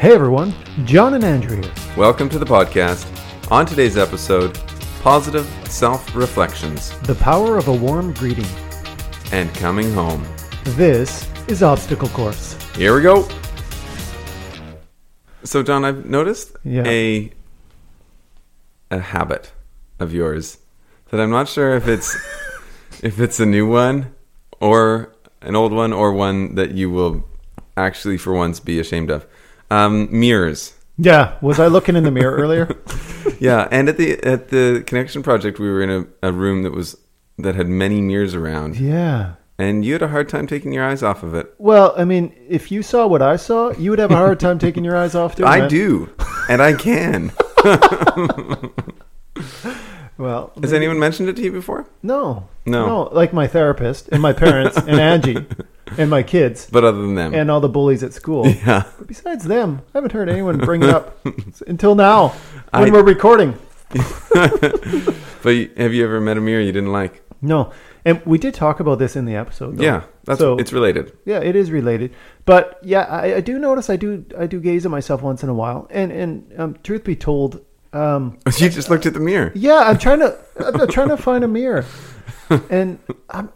Hey everyone, John and Andrew here. Welcome to the podcast. On today's episode, positive self reflections The power of a warm greeting. and coming home. This is Obstacle Course. Here we go. So, John, I've noticed Yeah. a a habit of yours that I'm not sure if it's if it's a new one or an old one or one that you will actually for once be ashamed of. Um, mirrors. Yeah, was I looking in the mirror earlier? Yeah, and at the at the connection project, we were in a, a room that was that had many mirrors around, Yeah. and you had a hard time taking your eyes off of it. Well, I mean, if you saw what I saw, you would have a hard time taking your eyes off doing I do, and I can. Well, Has anyone mentioned it to you before? no, No. like my therapist and my parents and Angie and my kids But other than them, and all the bullies at school. yeah, But besides them, I haven't heard anyone bring it up until now when I- we're recording. but have you ever met a mirror you didn't like? No, and we did talk about this in the episode. though. Yeah, that's So- it's related. Yeah, it is related. But yeah, I, I do notice I do I do gaze at myself once in a while. And and um, truth be told, um, You just looked at the mirror. yeah, I'm trying to I'm trying to find a mirror, and I'm.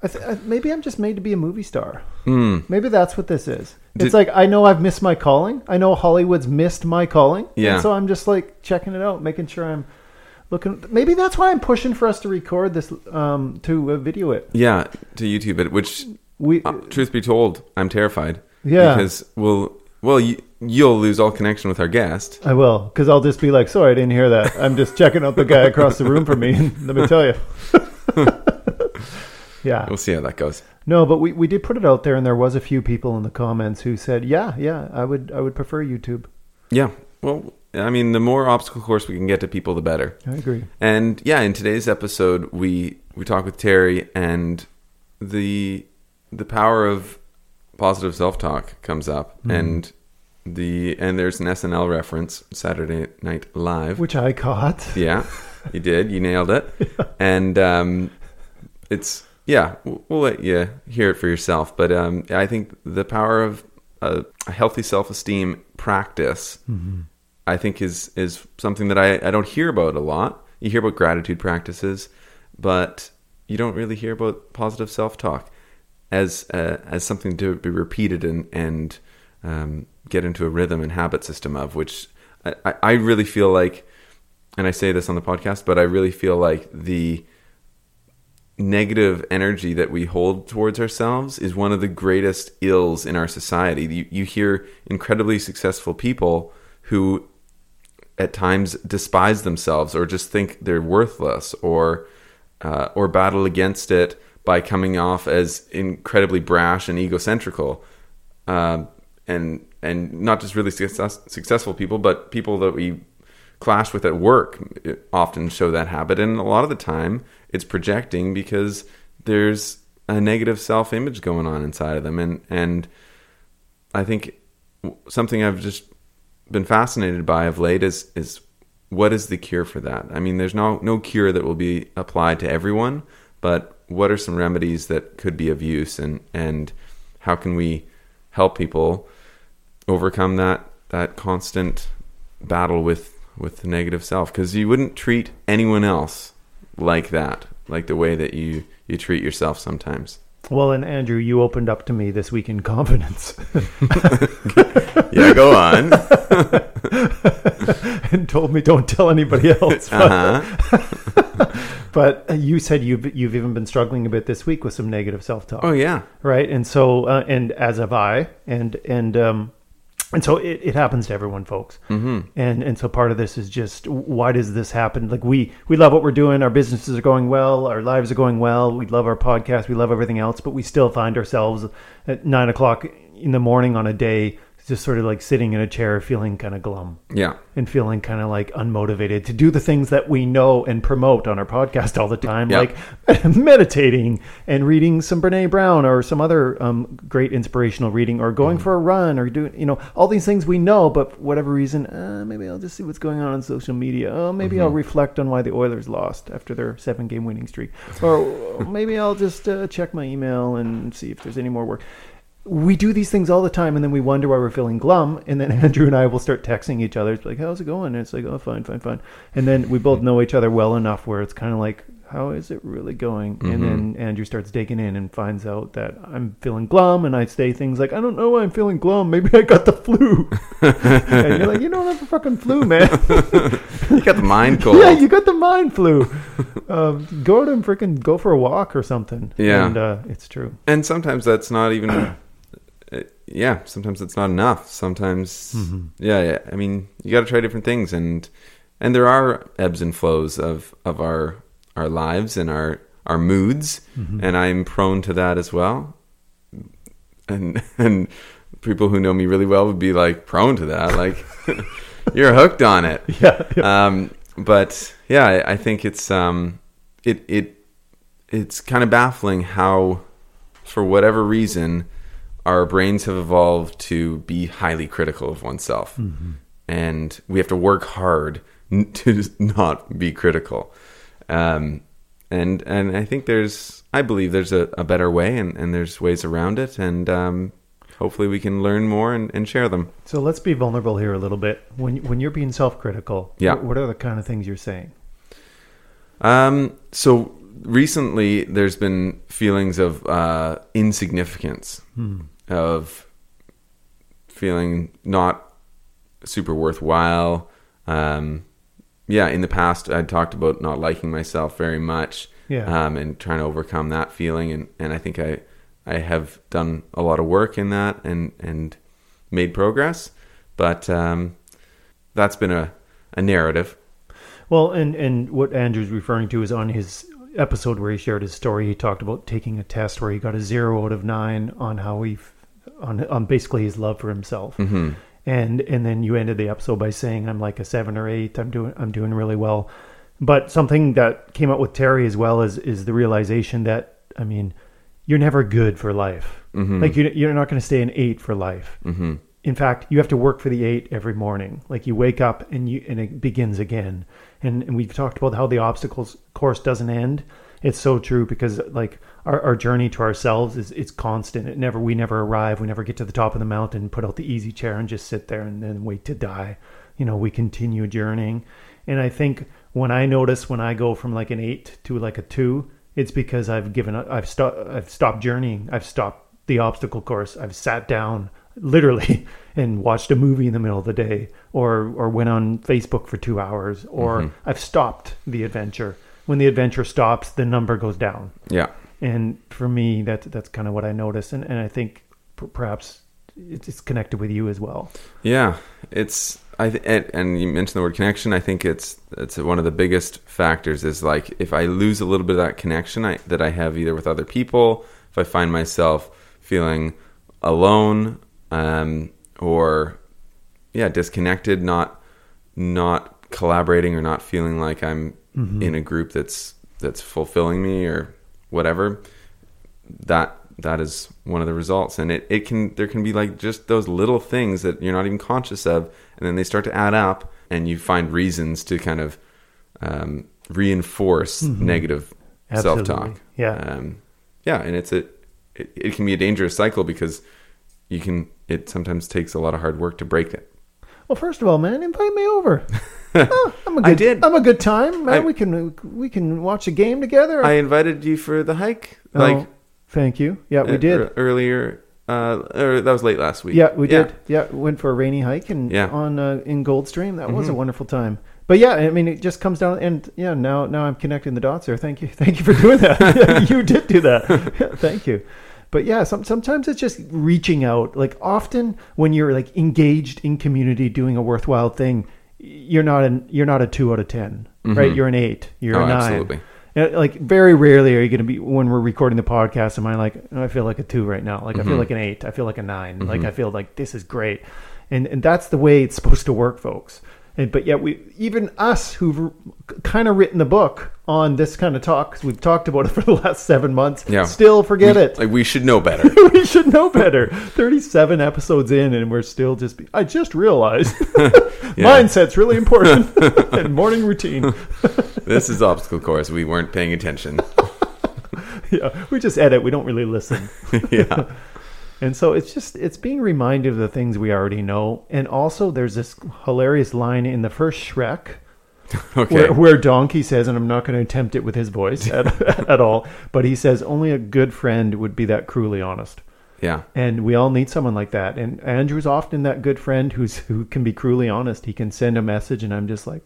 I th- I, maybe I'm just made to be a movie star. Hmm. Maybe that's what this is. It's like I know I've missed my calling. I know Hollywood's missed my calling. and Yeah. so I'm just like checking it out, making sure I'm looking. Maybe that's why I'm pushing for us to record this, um, to uh, video it. Yeah, to YouTube it. Which, We, uh, truth be told, I'm terrified. Yeah. because we'll well you, you'll lose all connection with our guest. I will, because I'll just be like, sorry, I didn't hear that. I'm just checking out the guy across the room from me. Let me tell you. yeah. We'll see how that goes. No, but we, we did put it out there, and there was a few people in the comments who said, yeah, yeah, I would I would prefer YouTube. Yeah. Well, I mean, the more obstacle course we can get to people, the better. I agree. And yeah, in today's episode, we we talk with Terry, and the the power of positive self talk comes up, mm-hmm. and the and there's an SNL reference, Saturday Night Live. Which I caught. yeah, you did, you nailed it, and um, it's yeah, we'll let you hear it for yourself. But um, I think the power of a, a healthy self esteem practice. I think is is something that I, I don't hear about a lot. You hear about gratitude practices, but you don't really hear about positive self talk as uh, as something to be repeated and and um, get into a rhythm and habit system of. Which I, I- really feel like, and I say this on the podcast, but I really feel like the negative energy that we hold towards ourselves is one of the greatest ills in our society. You, you hear incredibly successful people who at times despise themselves or just think they're worthless or uh, or battle against it by coming off as incredibly brash and egocentrical uh, and and not just really success, successful people but people that we clash with at work often show that habit. And a lot of the time it's projecting because there's a negative self-image going on inside of them. And and I think something I've just been fascinated by of late is is what is the cure for that? I mean, there's no no cure that will be applied to everyone, but what are some remedies that could be of use, and and how can we help people overcome that that constant battle with with the negative self? Because you wouldn't treat anyone else like that, like the way that you you treat yourself sometimes. Well, and Andrew, you opened up to me this week in confidence Yeah, go on. and told me don't tell anybody else. But, Uh-huh. but you said you've you've even been struggling a bit this week with some negative self talk. Oh yeah. right and so uh, and as have i and and um and so it, it happens to everyone folks. Mm-hmm. and and so part of this is just why does this happen? Like we we love what we're doing. Our businesses are going well. Our lives are going well. We love our podcast. We love everything else. But we still find ourselves at nine o'clock in the morning on a day just sort of like sitting in a chair feeling kind of glum Yeah. and feeling kind of like unmotivated to do the things that we know and promote on our podcast all the time, Yeah. like meditating and reading some Brene Brown or some other um, great inspirational reading, or going for a run, or doing you know all these things we know, but for whatever reason, uh, maybe I'll just see what's going on on social media. Oh, maybe I'll reflect on why the Oilers lost after their seven game winning streak, or maybe I'll just uh, check my email and see if there's any more work we do these things all the time, and then we wonder why we're feeling glum. And then Andrew and I will start texting each other. It's like, "How's it going?" And it's like, "Oh, fine, fine, fine." And then we both know each other well enough where it's kind of like, "How is it really going?" And then Andrew starts digging in and finds out that I'm feeling glum, and I say things like, "I don't know why I'm feeling glum. Maybe I got the flu." and you're like, "You don't have the fucking flu, man." You got the mind cold. yeah, you got the mind flu. um, go to freaking go for a walk or something. Yeah. and uh, it's true. and sometimes that's not even uh, yeah sometimes it's not enough. Sometimes yeah, yeah i mean you got to try different things. And and there are ebbs and flows of of our our lives and our our moods. And i'm prone to that as well. And and people who know me really well would be like prone to that. Like you're hooked on it. Yeah, um, but yeah, I, I think it's um, it it it's kind of baffling how, for whatever reason, our brains have evolved to be highly critical of oneself, and we have to work hard n- to not be critical. Um, and and I think there's I believe there's a, a better way, and, and there's ways around it, and um, hopefully we can learn more and, and share them. So let's be vulnerable here a little bit. When when you're being self-critical, Yeah. what, what are the kind of things you're saying? Um, so recently, there's been feelings of uh, insignificance, of feeling not super worthwhile. Um, yeah, in the past, I'd talked about not liking myself very much, Yeah. um, and trying to overcome that feeling, and, and I think I I have done a lot of work in that and and made progress, but um, that's been a, a narrative. Well, and and what Andrew's referring to is on his episode where he shared his story. He talked about taking a test where he got a zero out of nine on how he, f- on on basically his love for himself. hmm and and then you ended the episode by saying I'm like a seven or eight. I'm doing I'm doing really well. But something that came out with Terry as well is is the realization that I mean, you're never good for life. Mhm. Like you you're not going to stay an eight for life. hmm In fact, you have to work for the eight every morning. Like you wake up and you and it begins again. And and we've talked about how the obstacles course doesn't end. It's so true because like our, our journey to ourselves is it's constant. It never we never arrive. We never get to the top of the mountain, put out the easy chair and just sit there and then wait to die. You know, we continue journeying. And I think when I notice when I go from like an eight to like a two, it's because I've given up I've stopped I've stopped journeying. I've stopped the obstacle course. I've sat down literally and watched a movie in the middle of the day or or went on Facebook for 2 hours or mm-hmm. I've stopped the adventure. When the adventure stops, the number goes down. Yeah. And for me that's that's kind of what I notice and and I think p- perhaps it's, connected with you as well. Yeah, it's I th- and, and you mentioned the word connection. I think it's it's one of the biggest factors. Is like if I lose a little bit of that connection I, that I have either with other people, if I find myself feeling alone, um, or yeah, disconnected, not not collaborating, or not feeling like I'm in a group that's that's fulfilling me or whatever. That that is one of the results and it, it can there can be like just those little things that you're not even conscious of and then they start to add up and you find reasons to kind of um, reinforce negative Absolutely. self-talk Yeah. um, yeah and it's a it, it can be a dangerous cycle because you can it sometimes takes a lot of hard work to break it Well, first of all, man, invite me over. Oh, I'm a good, I did. I'm a good time, man. I- we can we can watch a game together. i invited you for the hike Oh, like thank you. Yeah, we uh, did. ear- earlier uh or that was late last week Yeah, we did. Yeah, went for a rainy hike and Yeah. Mm-hmm. on uh, in Goldstream. That was a wonderful time. But yeah, I mean, it just comes down and yeah. Now, now I'm connecting the dots there. Thank you, thank you for doing that. You did do that. Thank you. But yeah, some, sometimes it's just reaching out. Like often when you're like engaged in community, doing a worthwhile thing, you're not an you're not a two out of 10 right? You're an eight. You're Oh, a nine. absolutely. Like very rarely are you going to be when we're recording the podcast. Am I like "Oh, I feel like a two right now? Like I Mm-hmm. feel like an eight. I feel like a 9 Like I feel like this is great, and and that's the way it's supposed to work, folks. And, but yet we even us who've kind of written the book on this kind of talk 'cause we've talked about it for the last seven months. Yeah. still forget We- it. like we should know better we should know better. Thirty-seven episodes in, and we're still just. Be, I just realized mindset's really important and morning routine. this is obstacle course we weren't paying attention yeah, we just edit. We don't really listen. yeah And so it's just it's being reminded of the things we already know. And also there's this hilarious line in the first Shrek Okay. where, where Donkey says, and I'm not going to attempt it with his voice at, at all, but he says only a good friend would be that cruelly honest. yeah. And we all need someone like that. And Andrew's often that good friend who's who can be cruelly honest. He can send a message, and I'm just like,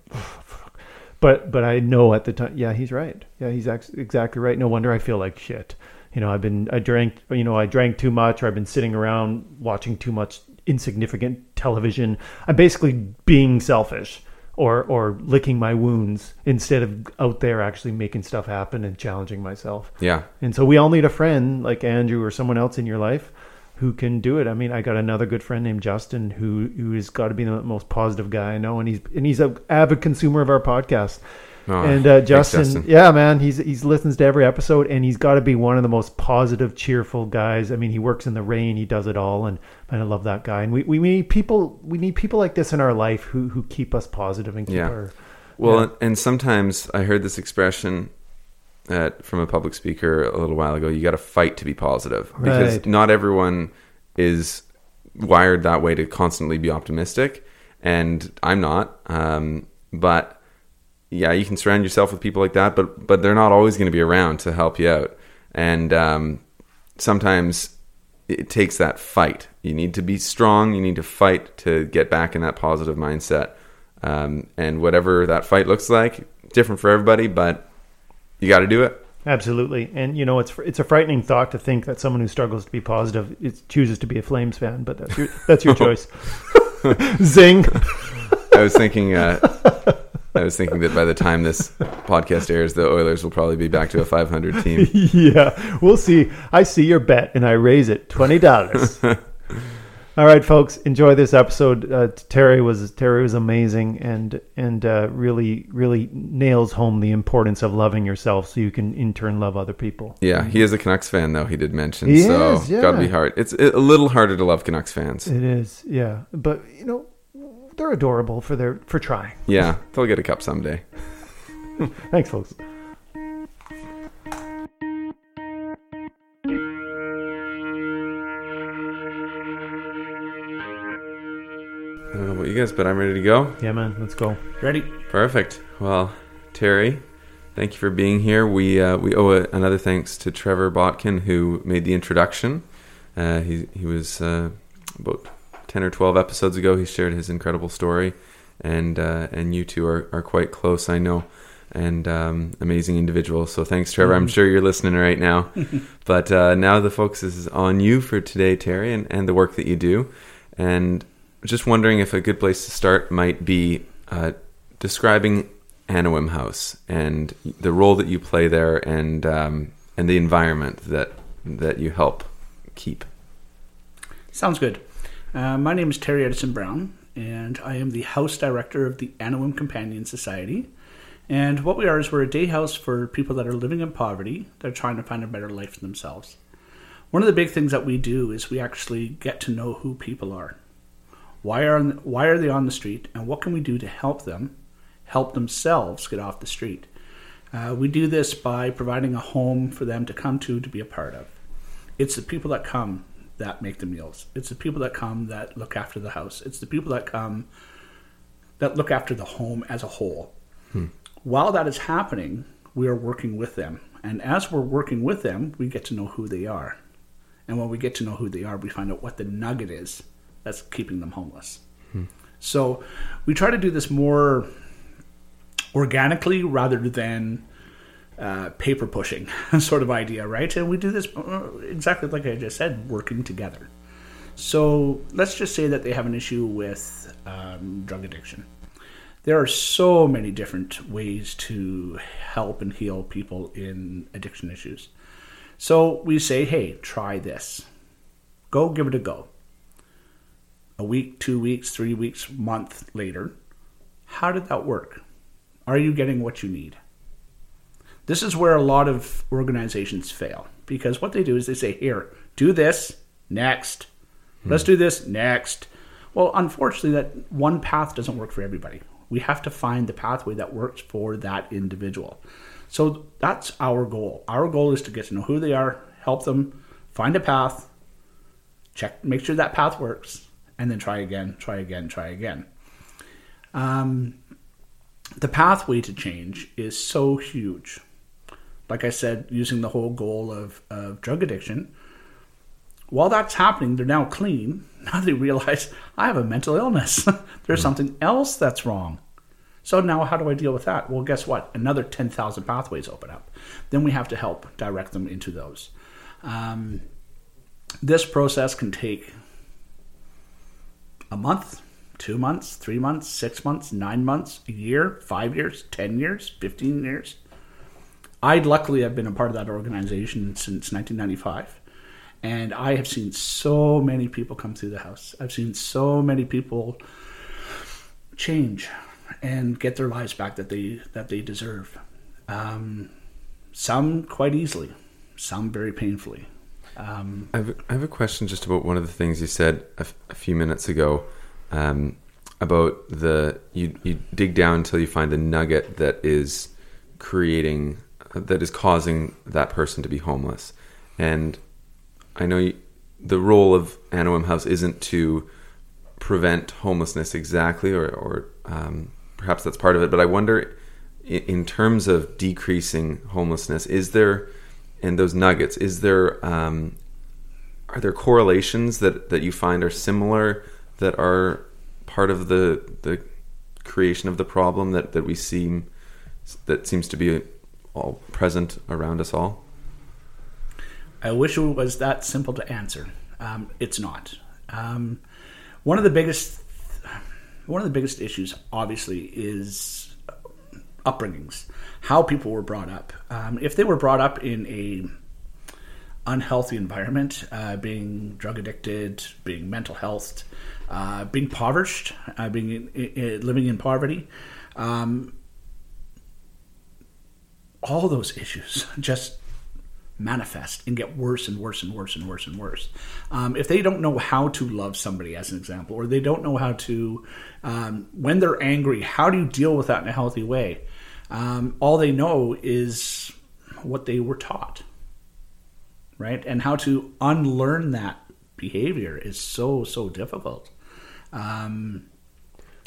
but but I know at the time, yeah, he's right. Yeah, he's ex- exactly right. No wonder I feel like shit. You know, I've been I drank, you know, I drank too much, or I've been sitting around watching too much insignificant television. I'm basically being selfish. Or, or licking my wounds instead of out there actually making stuff happen and challenging myself. Yeah. And so we all need a friend like Andrew or someone else in your life who can do it. I mean, I got another good friend named Justin who who has got to be the most positive guy I know, and he's and he's an avid consumer of our podcast. Oh, and uh, Justin, Justin. yeah, man, he's he's listens to every episode, and he's got to be one of the most positive, cheerful guys. I mean, he works in the rain, he does it all, and, and I love that guy. And we, we need people we need people like this in our life who who keep us positive and keep Yeah. our Well, Yeah. and, and sometimes I heard this expression at, from a public speaker a little while ago. You got to fight to be positive because Right. not everyone is wired that way to constantly be optimistic, and I'm not. Um, but yeah, you can surround yourself with people like that, but but they're not always going to be around to help you out, and um, sometimes it takes that fight. You need to be strong. You need to fight to get back in that positive mindset. Um, and whatever that fight looks like, different for everybody, but you got to do it. Absolutely, and you know it's it's a frightening thought to think that someone who struggles to be positive chooses to be a Flames fan, but that's your that's your choice. Zing. I was thinking, uh, I was thinking that by the time this podcast airs, the Oilers will probably be back to a 500 team. yeah, we'll see. I see your bet, and I raise it twenty dollars. All right, folks, enjoy this episode. Uh, Terry was Terry was amazing, and and uh, really really nails home the importance of loving yourself, so you can in turn love other people. Yeah, he is a Canucks fan, though he did mention. He so is, yeah. gotta be hard. It's a little harder to love Canucks fans. It is, yeah, but you know they're adorable for their for trying. Yeah, they'll get a cup someday. Thanks, folks. I don't know about you guys, but I'm ready to go. Yeah, man, let's go. Ready? Perfect. Well, Terry, thank you for being here. We uh, we owe a, another thanks to Trevor Botkin who made the introduction. Uh, he he was uh, about ten or twelve episodes ago. He shared his incredible story, and uh, and you two are, are quite close, I know, and um, amazing individuals. So thanks, Trevor. I'm sure you're listening right now. but uh, now the focus is on you for today, Terry, and, and the work that you do. And just wondering if a good place to start might be uh, describing Anawim House and the role that you play there, and um, and the environment that that you help keep. Sounds good. Uh, my name is Terry Edison Brown, and I am the house director of the Anawim Companion Society. And what we are is we're a day house for people that are living in poverty. They're trying to find a better life for themselves. One of the big things that we do is we actually get to know who people are. Why are why are they on the street, and what can we do to help them, help themselves get off the street? Uh, we do this by providing a home for them to come to to be a part of. It's the people that come that make the meals. It's the people that come that look after the house. It's the people that come that look after the home as a whole. Hmm. While that is happening, we are working with them. And as we're working with them, we get to know who they are. And when we get to know who they are, we find out what the nugget is that's keeping them homeless. Hmm. So we try to do this more organically rather than uh, paper pushing sort of idea, right? And we do this uh, exactly like I just said, working together. So let's just say that they have an issue with um, drug addiction. There are so many different ways to help and heal people in addiction issues. So we say, hey, try this. Go give it a go. A week, two weeks, three weeks, month later, how did that work? Are you getting what you need? This is where a lot of organizations fail because what they do is they say, here, do this, next. Let's do this, next. Well, unfortunately, that one path doesn't work for everybody. We have to find the pathway that works for that individual. So that's our goal. Our goal is to get to know who they are, help them find a path, check, make sure that path works, and then try again, try again, try again. Um, the pathway to change is so huge. Like I said, using the whole goal of, of drug addiction, while that's happening, they're now clean. Now they realize I have a mental illness. There's something else that's wrong. So now, how do I deal with that? Well, guess what? Another 10,000 pathways open up. Then we have to help direct them into those. Um, this process can take a month, two months, three months, six months, nine months, a year, five years, 10 years, 15 years. I luckily have been a part of that organization since 1995. And I have seen so many people come through the house. I've seen so many people change and get their lives back that they that they deserve. Um, some quite easily, some very painfully. Um, I have, I have a question just about one of the things you said a, f- a few minutes ago um, about the you you dig down until you find the nugget that is creating that is causing that person to be homeless, and I know you, the role of Anawim House isn't to prevent homelessness exactly, or, or um, perhaps that's part of it. But I wonder, in, in, terms of decreasing homelessness, is there and those nuggets, is there um, are there correlations that that you find are similar that are part of the the creation of the problem that that we seem that seems to be all present around us all? I wish it was that simple to answer. Um, it's not. Um, one of the biggest one of the biggest issues, obviously, is upbringings, how people were brought up. Um, if they were brought up in a unhealthy environment, uh, being drug addicted, being mental health, uh, being impoverished, uh, being in, in, living in poverty, um, all those issues just manifest and get worse and worse and worse and worse and worse. Um, if they don't know how to love somebody, as an example, or they don't know how to, um, when they're angry, how do you deal with that in a healthy way? Um, all they know is what they were taught, right? And how to unlearn that behavior is so, so difficult. Um,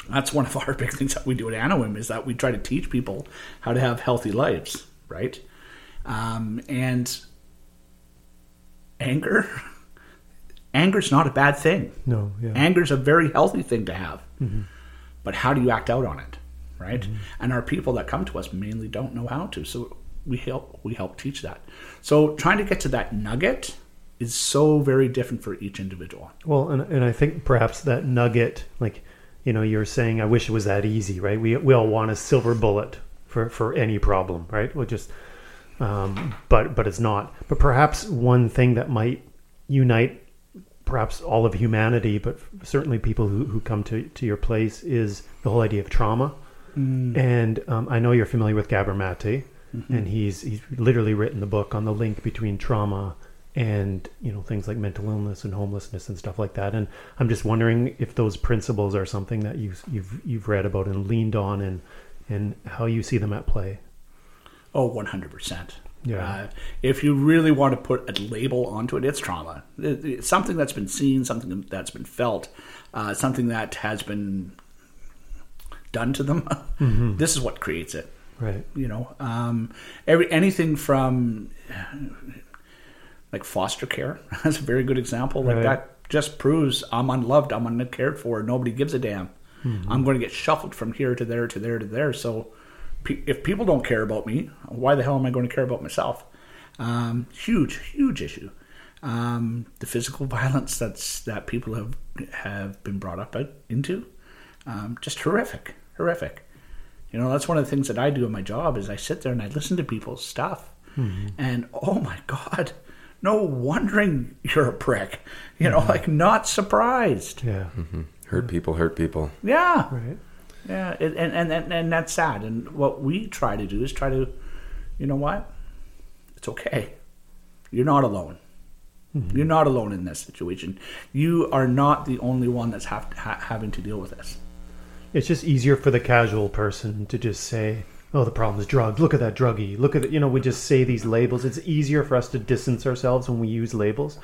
that's one of our big things that we do at Anawim is that we try to teach people how to have healthy lives, right? Um, and anger, anger is not a bad thing. No, yeah. anger is a very healthy thing to have. Mm-hmm. But how do you act out on it, right? Mm-hmm. And our people that come to us mainly don't know how to. So we help we help teach that. So trying to get to that nugget is so very different for each individual. Well, and and I think perhaps that nugget, like you know, you're saying, I wish it was that easy, right? We we all want a silver bullet for for any problem, right? We'll just um, but but it's not. But perhaps one thing that might unite perhaps all of humanity, but certainly people who, who come to, to your place is the whole idea of trauma. Mm. And um, I know you're familiar with Gabor Mate, mm-hmm. and he's he's literally written the book on the link between trauma and you know things like mental illness and homelessness and stuff like that. And I'm just wondering if those principles are something that you've you've you've read about and leaned on, and and how you see them at play. Oh, 100%. Yeah. Uh, if you really want to put a label onto it, it's trauma. It, it's something that's been seen, something that's been felt, uh, something that has been done to them. Mm-hmm. This is what creates it. Right. You know, um, every anything from like foster care. That's a very good example. Like right. that just proves I'm unloved, I'm uncared for, nobody gives a damn. Mm-hmm. I'm going to get shuffled from here to there to there to there. So if people don't care about me, why the hell am I going to care about myself? Um, huge, huge issue. Um, the physical violence that's that people have have been brought up into, um, just horrific, horrific. You know, that's one of the things that I do in my job is I sit there and I listen to people's stuff, mm-hmm. and oh my god, no wondering you're a prick. You know, mm-hmm. like not surprised. Yeah. Mm-hmm. Hurt people, hurt people. Yeah. Right. Yeah, it, and, and, and and that's sad. And what we try to do is try to, you know what? It's okay. You're not alone. Mm-hmm. You're not alone in this situation. You are not the only one that's have ha- having to deal with this. It's just easier for the casual person to just say, "Oh, the problem is drugs. Look at that druggie. Look at it." You know, we just say these labels. It's easier for us to distance ourselves when we use labels.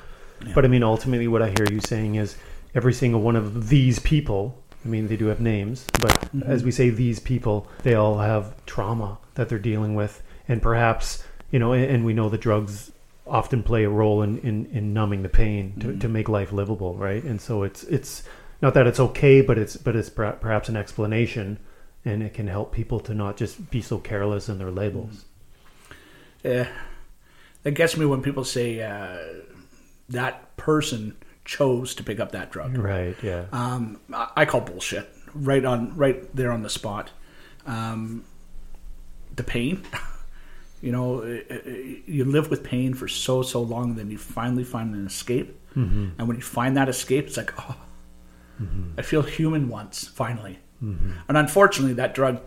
But I mean, ultimately, what I hear you saying is every single one of these people. I mean, they do have names, but mm-hmm. as we say, these people, they all have trauma that they're dealing with, and perhaps you know, and, and we know that drugs often play a role in, in, in numbing the pain to, mm-hmm. to make life livable, right? And so it's it's not that it's okay, but it's but it's per- perhaps an explanation, and it can help people to not just be so careless in their labels. Yeah, that gets me when people say uh, that person chose to pick up that drug. Right? Yeah. Um, I call bullshit right on right there on the spot. Um, the pain, you know, uh, uh, you live with pain for so so long, then you finally find an escape, and when you find that escape, it's like, oh, I feel human once finally. Mm-hmm. And unfortunately, that drug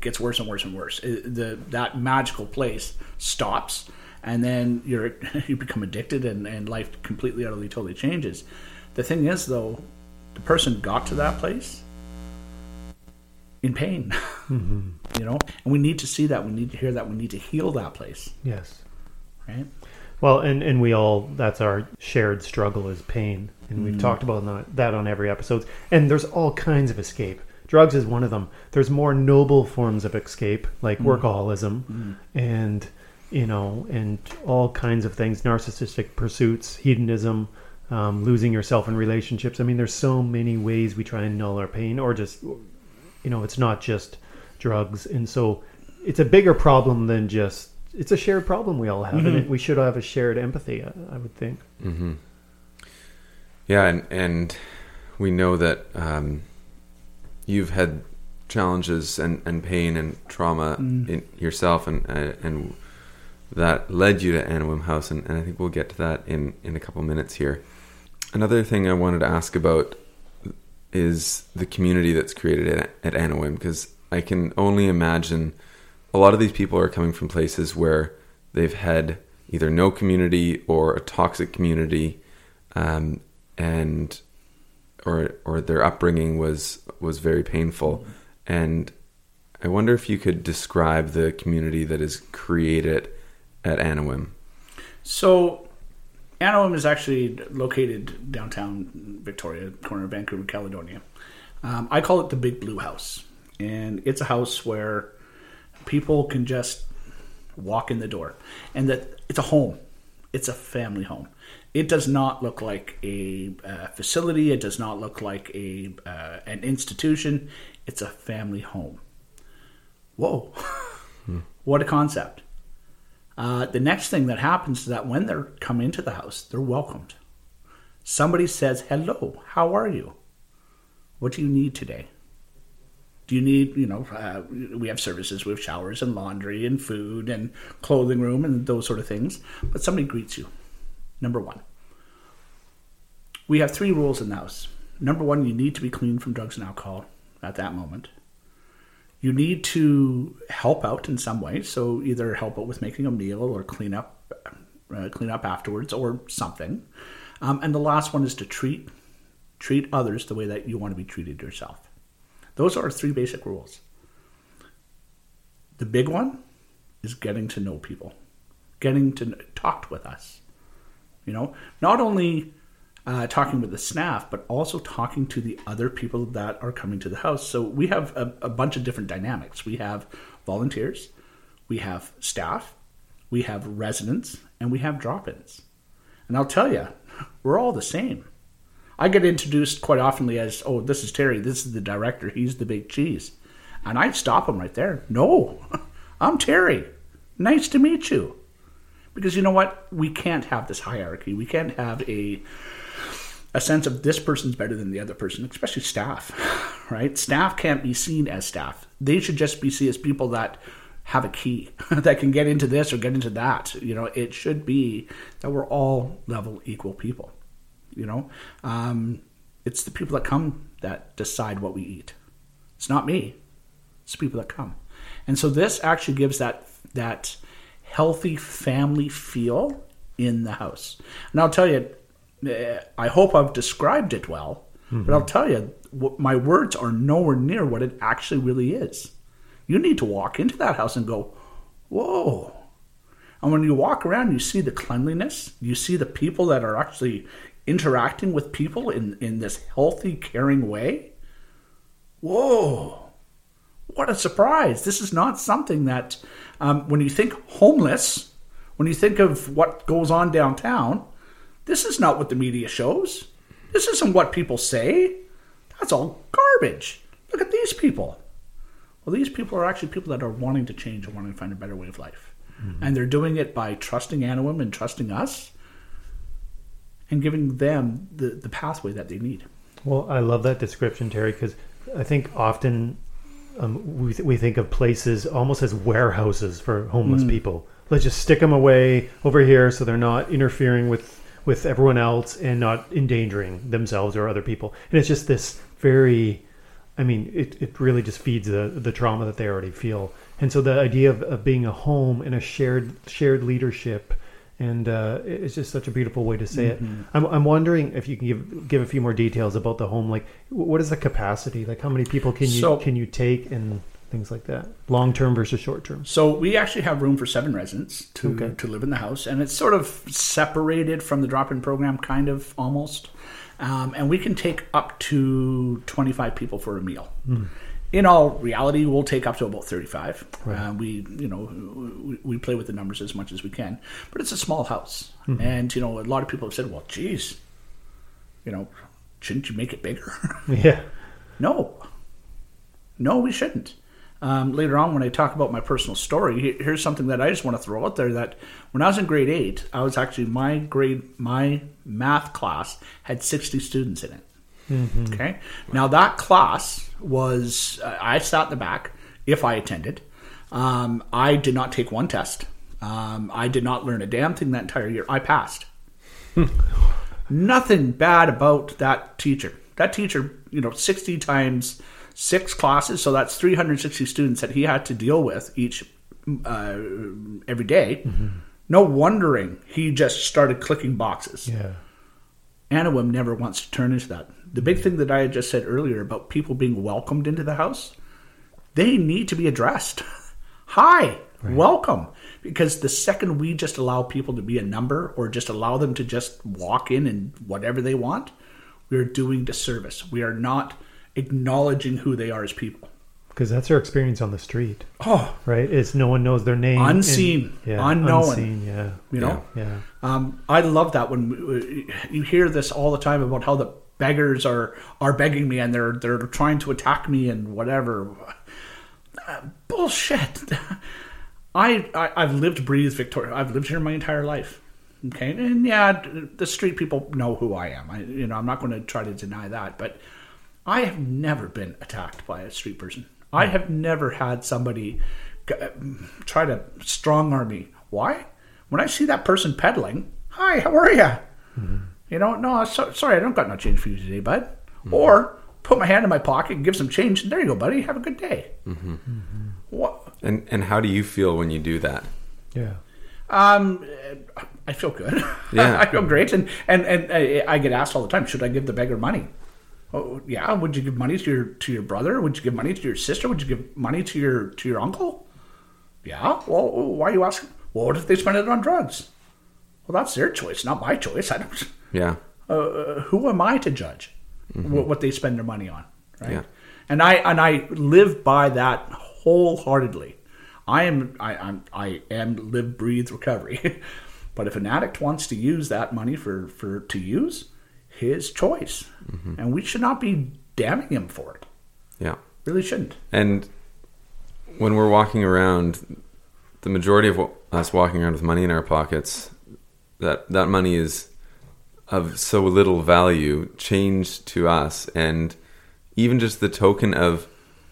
gets worse and worse and worse. It- the that magical place stops, and then you're you become addicted, and, and life completely, utterly, totally changes. The thing is, though, the person got to that place in pain, mm-hmm. you know, and we need to see that. We need to hear that. We need to heal that place, yes. right? Well, and, and we all, that's our shared struggle is pain. And we've mm-hmm. talked about that on every episode. And there's all kinds of escape. Drugs is one of them. There's more noble forms of escape, like workaholism and, you know, and all kinds of things, narcissistic pursuits, hedonism, um, losing yourself in relationships. I mean, there's so many ways we try and null our pain or just, you know, it's not just drugs. And so it's a bigger problem than just, it's a shared problem we all have. And it, we should have a shared empathy, I, I would think. Yeah, and and we know that um, you've had challenges and, and pain and trauma in yourself, and uh, and that led you to Anawim House, and, and I think we'll get to that in in a couple minutes here. Another thing I wanted to ask about is the community that's created at, at Anawim, because I can only imagine a lot of these people are coming from places where they've had either no community or a toxic community, um, and or or their upbringing was was very painful. And I wonder if you could describe the community that is created at Anawim. So, Anawim is actually located downtown Victoria, corner of Vancouver, Caledonia. Um, I call it the Big Blue House, and it's a house where people can just walk in the door, and that it's a home. It's a family home. It does not look like a uh, facility. It does not look like a uh, an institution. It's a family home. Whoa, what a concept! Uh, the next thing that happens is that when they're come into the house, they're welcomed. Somebody says, "Hello, how are you? What do you need today? Do you need, you know, uh, we have services, we have showers and laundry and food and clothing room and those sort of things." But somebody greets you. Number one, we have three rules in the house. Number one, you need to be clean from drugs and alcohol at that moment you need to help out in some way. So either help out with making a meal or clean up, uh, clean up afterwards or something. Um, and the last one is to treat treat others the way that you want to be treated yourself. Those are three basic rules. The big one is getting to know people, getting to talk with us. You know, not only uh, talking with the staff, but also talking to the other people that are coming to the house. So we have a, a bunch of different dynamics. We have volunteers, we have staff, we have residents, and we have drop ins. And I'll tell you, we're all the same. I get introduced quite oftenly as, oh, this is Terry, this is the director, he's the big cheese. And I stop him right there. No, I'm Terry. Nice to meet you. Because you know what? We can't have this hierarchy. We can't have a a sense of this person's better than the other person, especially staff, right? Staff can't be seen as staff. They should just be seen as people that have a key that can get into this or get into that. You know, it should be that we're all level equal people. You know, um, it's the people that come that decide what we eat. It's not me. It's people that come, and so this actually gives that that healthy family feel in the house. And I'll tell you, uh, I hope I've described it well, but I'll tell you, my words are nowhere near what it actually really is. You need to walk into that house and go, whoa. And when you walk around, you see the cleanliness, you see the people that are actually interacting with people in, in this healthy, caring way. Whoa, what a surprise. This is not something that, um, when you think homeless, when you think of what goes on downtown, this is not what the media shows. This isn't what people say. That's all garbage. Look at these people. Well, these people are actually people that are wanting to change and wanting to find a better way of life. Mm-hmm. And they're doing it by trusting Anawim and trusting us and giving them the, the pathway that they need. Well, I love that description, Terry, because I think often um, we, th- we think of places almost as warehouses for homeless mm. people. Let's just stick them away over here so they're not interfering with with everyone else and not endangering themselves or other people. And it's just this very, I mean, it, it really just feeds the, the trauma that they already feel. And so the idea of, of being a home and a shared shared leadership, and uh, it's just such a beautiful way to say mm-hmm. it. I'm, I'm wondering if you can give give a few more details about the home. Like, what is the capacity? Like, how many people can you so, can you take and things like that long term versus short term so we actually have room for seven residents to okay. to live in the house and it's sort of separated from the drop-in program kind of almost um, and we can take up to 25 people for a meal mm. In all reality we'll take up to about 35 right. uh, we you know we, we, play with the numbers as much as we can but it's a small house mm-hmm. and you know a lot of people have said well geez you know shouldn't you make it bigger yeah no no we shouldn't um, later on when I talk about my personal story, here's something that I just want to throw out there that when I was in grade eight, I was actually my grade my math class had 60 students in it. Mm-hmm. Okay, now that class was uh, I sat in the back if I attended. Um, I did not take one test. Um, I did not learn a damn thing that entire year. I passed. Nothing bad about that teacher. That teacher, you know, 60 times six classes, so that's 360 students that he had to deal with each uh, every day. Mm-hmm. No wondering he just started clicking boxes. Yeah. Anawim never wants to turn into that. The big thing that I had just said earlier about people being welcomed into the house, they need to be addressed. Hi, right. welcome. Because the second we just allow people to be a number or just allow them to just walk in and whatever they want, we're doing disservice. We are not acknowledging who they are as people. Because that's their experience on the street. Oh, right. It's no one knows their name, unseen, and, yeah, unknown. Unseen, yeah, you know. Yeah. Um, I love that when you hear this all the time about how the beggars are are begging me and they're they're trying to attack me and whatever. Uh, bullshit. I, I I've lived, breathed Victoria. I've lived here my entire life. Okay, and yeah, the street people know who I am. I, you know, I'm not going to try to deny that, but I have never been attacked by a street person. I have never had somebody try to strong arm me. Why? When I see that person peddling, hi, how are you? Mm-hmm. You know, no, so, sorry, I don't got no change for you today, bud. Mm-hmm. Or put my hand in my pocket and give some change. And there you go, buddy. Have a good day. Mm-hmm. What? And and how do you feel when you do that? Yeah. Um, I feel good. Yeah, I feel great, and and and I get asked all the time, should I give the beggar money? Oh, yeah. Would you give money to your to your brother? Would you give money to your sister? Would you give money to your to your uncle? Yeah. Well, why are you asking? Well, what if they spend it on drugs? Well, that's their choice, not my choice. I don't. Yeah. Uh, uh who am I to judge mm-hmm. what, what, they spend their money on? Right. Yeah. And I and I live by that wholeheartedly. I am I I'm, I am live breathe recovery. but if an addict wants to use that money for for to use, his choice, mm-hmm. and we should not be damning him for it. Yeah, really shouldn't. And when we're walking around, the majority of us walking around with money in our pockets, that that money is of so little value, change to us, and even just the token of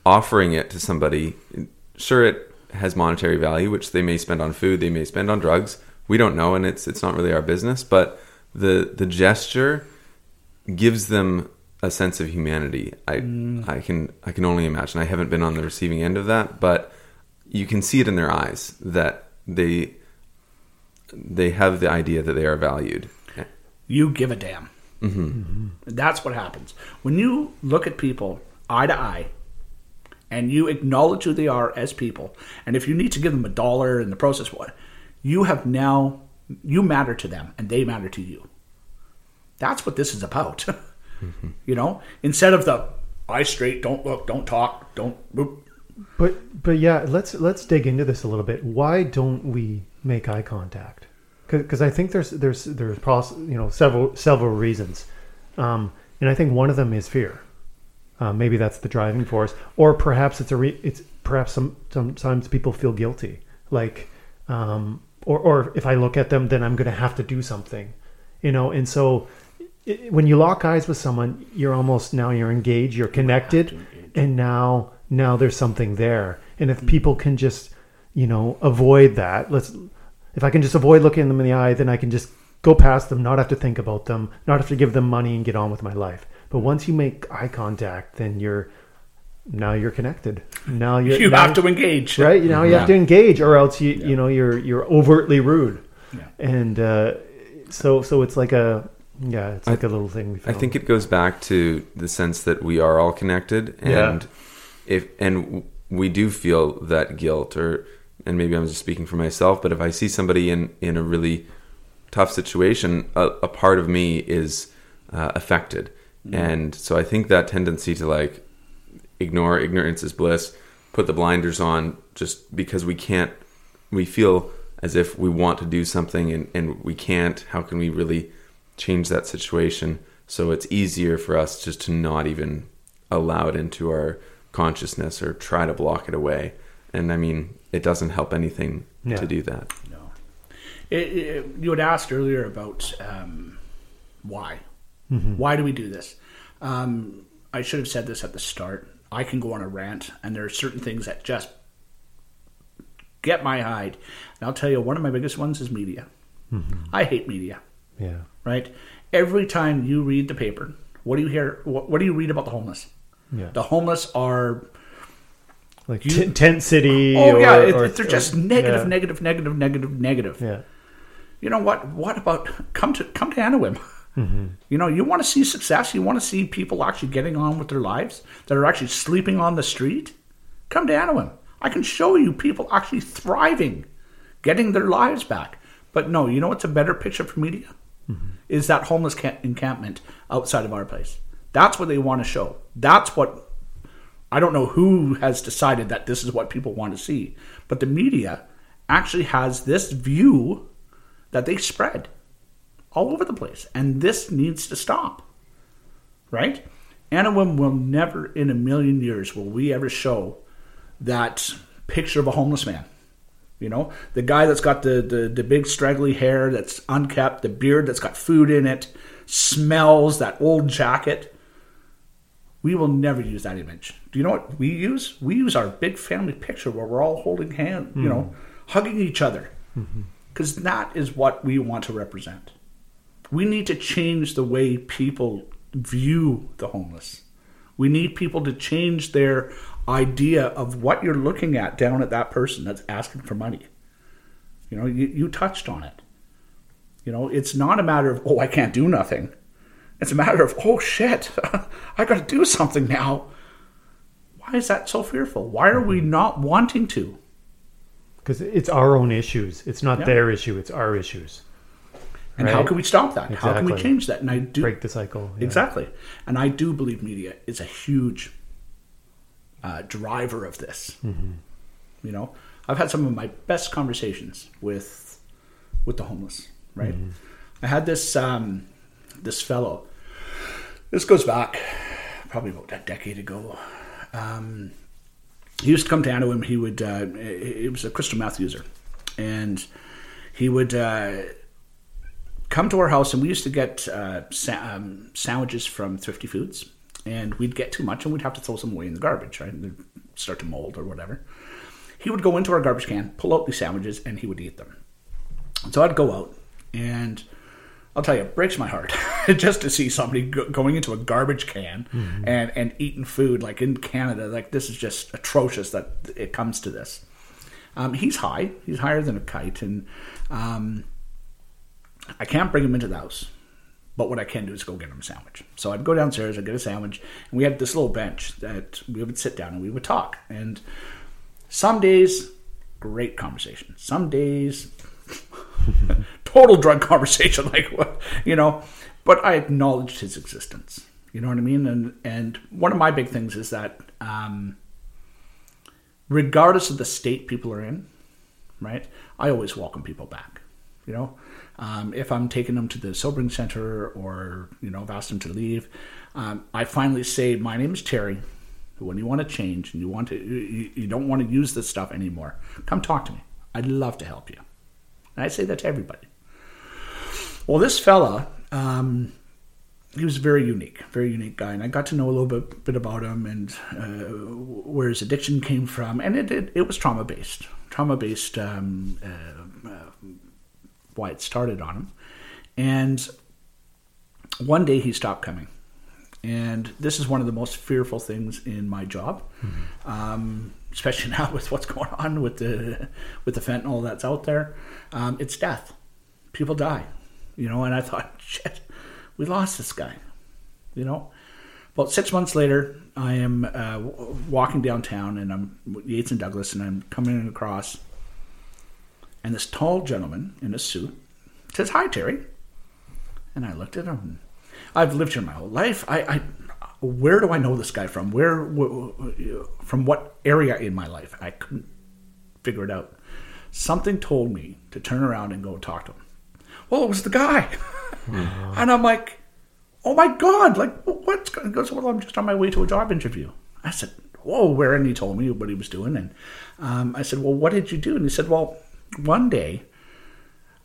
offering it to somebody, sure it has monetary value, which they may spend on food, they may spend on drugs. We don't know, and it's it's not really our business. But the the gesture gives them a sense of humanity. I mm. I can I can only imagine. I haven't been on the receiving end of that, but you can see it in their eyes that they they have the idea that they are valued. You give a damn. Mm-hmm. Mm-hmm. That's what happens when you look at people eye to eye, and you acknowledge who they are as people. And if you need to give them a dollar in the process, what You have now, you matter to them and they matter to you. That's what this is about. You know, instead of the eye straight, don't look, don't talk, don't. Boop. But but yeah, let's let's dig into this a little bit. Why don't we make eye contact? Because I think there's there's there's you know several several reasons, um, and I think one of them is fear. Uh, maybe that's the driving force, or perhaps it's a re- it's perhaps some sometimes people feel guilty, like um, or or if I look at them, then I'm going to have to do something, you know, and so when you lock eyes with someone, you're almost now you're engaged, you're connected, and now now there's something there. And if people can just, you know, avoid that, let's if I can just avoid looking them in the eye, then I can just go past them, not have to think about them, not have to give them money and get on with my life. But once you make eye contact, then you're now you're connected. Now you're You now- have to engage. right. Now you have to engage, or else you you know you're you're overtly rude. Yeah. And uh, so so it's like a yeah, it's like a little thing we. I think it goes back to the sense that we are all connected, Yeah. and if and we do feel that guilt, or and maybe I'm just speaking for myself, but if I see somebody in in a really tough situation, a, a part of me is uh, affected, and so I think that tendency to like ignore ignorance is bliss, put the blinders on, just because we can't, we feel as if we want to do something and, and we can't. How can we really change that situation? So it's easier for us just to not even allow it into our consciousness or try to block it away. And I mean, it doesn't help anything Yeah. to do that. No. It, it, you had asked earlier about um, why. Why do we do this? Um, I should have said this at the start. I can go on a rant, and there are certain things that just get my hide. And I'll tell you, one of my biggest ones is media. I hate media. yeah. Right? Every time you read the paper, what do you hear? What, what do you read about the homeless? Yeah. The homeless are like You- t- tent city. oh or, yeah, it, or- they're or- just negative, yeah. negative, negative, negative, negative. Yeah. you know what? What about come to come to Anawim? Mm-hmm. You know, you want to see success. You want to see people actually getting on with their lives that are actually sleeping on the street. Come to Anawim. I can show you people actually thriving, getting their lives back. But no, you know what's a better picture for media? Is that homeless camp- encampment outside of our place? That's what they want to show. That's what I don't know who has decided that this is what people want to see, but the media actually has this view that they spread all over the place, and this needs to stop. Right? Anawim will never in a million years will we ever show that picture of a homeless man. You know, the guy that's got the, the, the big straggly hair that's unkept, the beard that's got food in it, smells that old jacket. We will never use that image. Do you know what we use? We use our big family picture where we're all holding hands, you hmm. know, hugging each other. Mm-hmm. Because that is what we want to represent. We need to change the way people view the homeless. We need people to change their idea of what you're looking at down at that person that's asking for money. You know, you, you touched on it. You know, it's not a matter of, oh, I can't do nothing. It's a matter of, oh shit, I got to do something now. Why is that so fearful? Why are we mm-hmm. not wanting to? Because it's our own issues. It's not Yeah. their issue. It's our issues. And how can we stop that? How can we change that? And I do Break the cycle. yeah. Exactly. And I do believe media is a huge uh, driver of this. You know, I've had some of my best conversations with with the homeless. Right. I had this um, this fellow. This goes back probably about a decade ago. Um, he used to come to Anawim. He would. Uh, he was a crystal meth user, and he would. Uh, come to our house and we used to get uh, sa- um, sandwiches from Thrifty Foods, and we'd get too much and we'd have to throw some away in the garbage, right? And they'd start to mold or whatever. He would go into our garbage can, pull out these sandwiches, and he would eat them. And so I'd go out, and I'll tell you, it breaks my heart just to see somebody go- going into a garbage can and, and eating food like in Canada. Like this is just atrocious that it comes to this. Um, he's high. He's higher than a kite, and um, I can't bring him into the house. But what I can do is go get him a sandwich. So I'd go downstairs, I'd get a sandwich, and we had this little bench that we would sit down and we would talk. And some days, great conversation. Some days, total drug conversation, like what you know. But I acknowledged his existence. You know what I mean? And and one of my big things is that um, regardless of the state people are in, right? I always welcome people back. You know, um, if I'm taking them to the sobering center or you know, I've asked them to leave, um, I finally say, "My name is Terry. When you want to change and you want to, you, you don't want to use this stuff anymore, come talk to me. I'd love to help you." And I say that to everybody. Well, this fella, um, he was very unique, very unique guy, and I got to know a little bit, bit about him and uh, where his addiction came from, and it it, it was trauma based, trauma based. Um, uh, why it started on him, and one day he stopped coming, and this is one of the most fearful things in my job, mm-hmm. um, especially now with what's going on with the with the fentanyl that's out there. Um, it's death. People die, you know. And I thought, shit, we lost this guy, you know. About six months later, I am uh, walking downtown, and I'm Yates and Douglas, and I'm coming across, and this tall gentleman in a suit says, "Hi, Terry." And I looked at him. I've lived here my whole life. I, I where do I know this guy from? Where, from what area in my life? I couldn't figure it out. Something told me to turn around and go talk to him. Well, it was the guy, mm-hmm. and I'm like, "Oh my god! Like, what's going?" He goes, "Well, I'm just on my way to a job interview." I said, "Whoa, where?" And he told me what he was doing, and um, I said, "Well, what did you do?" And he said, "Well, one day,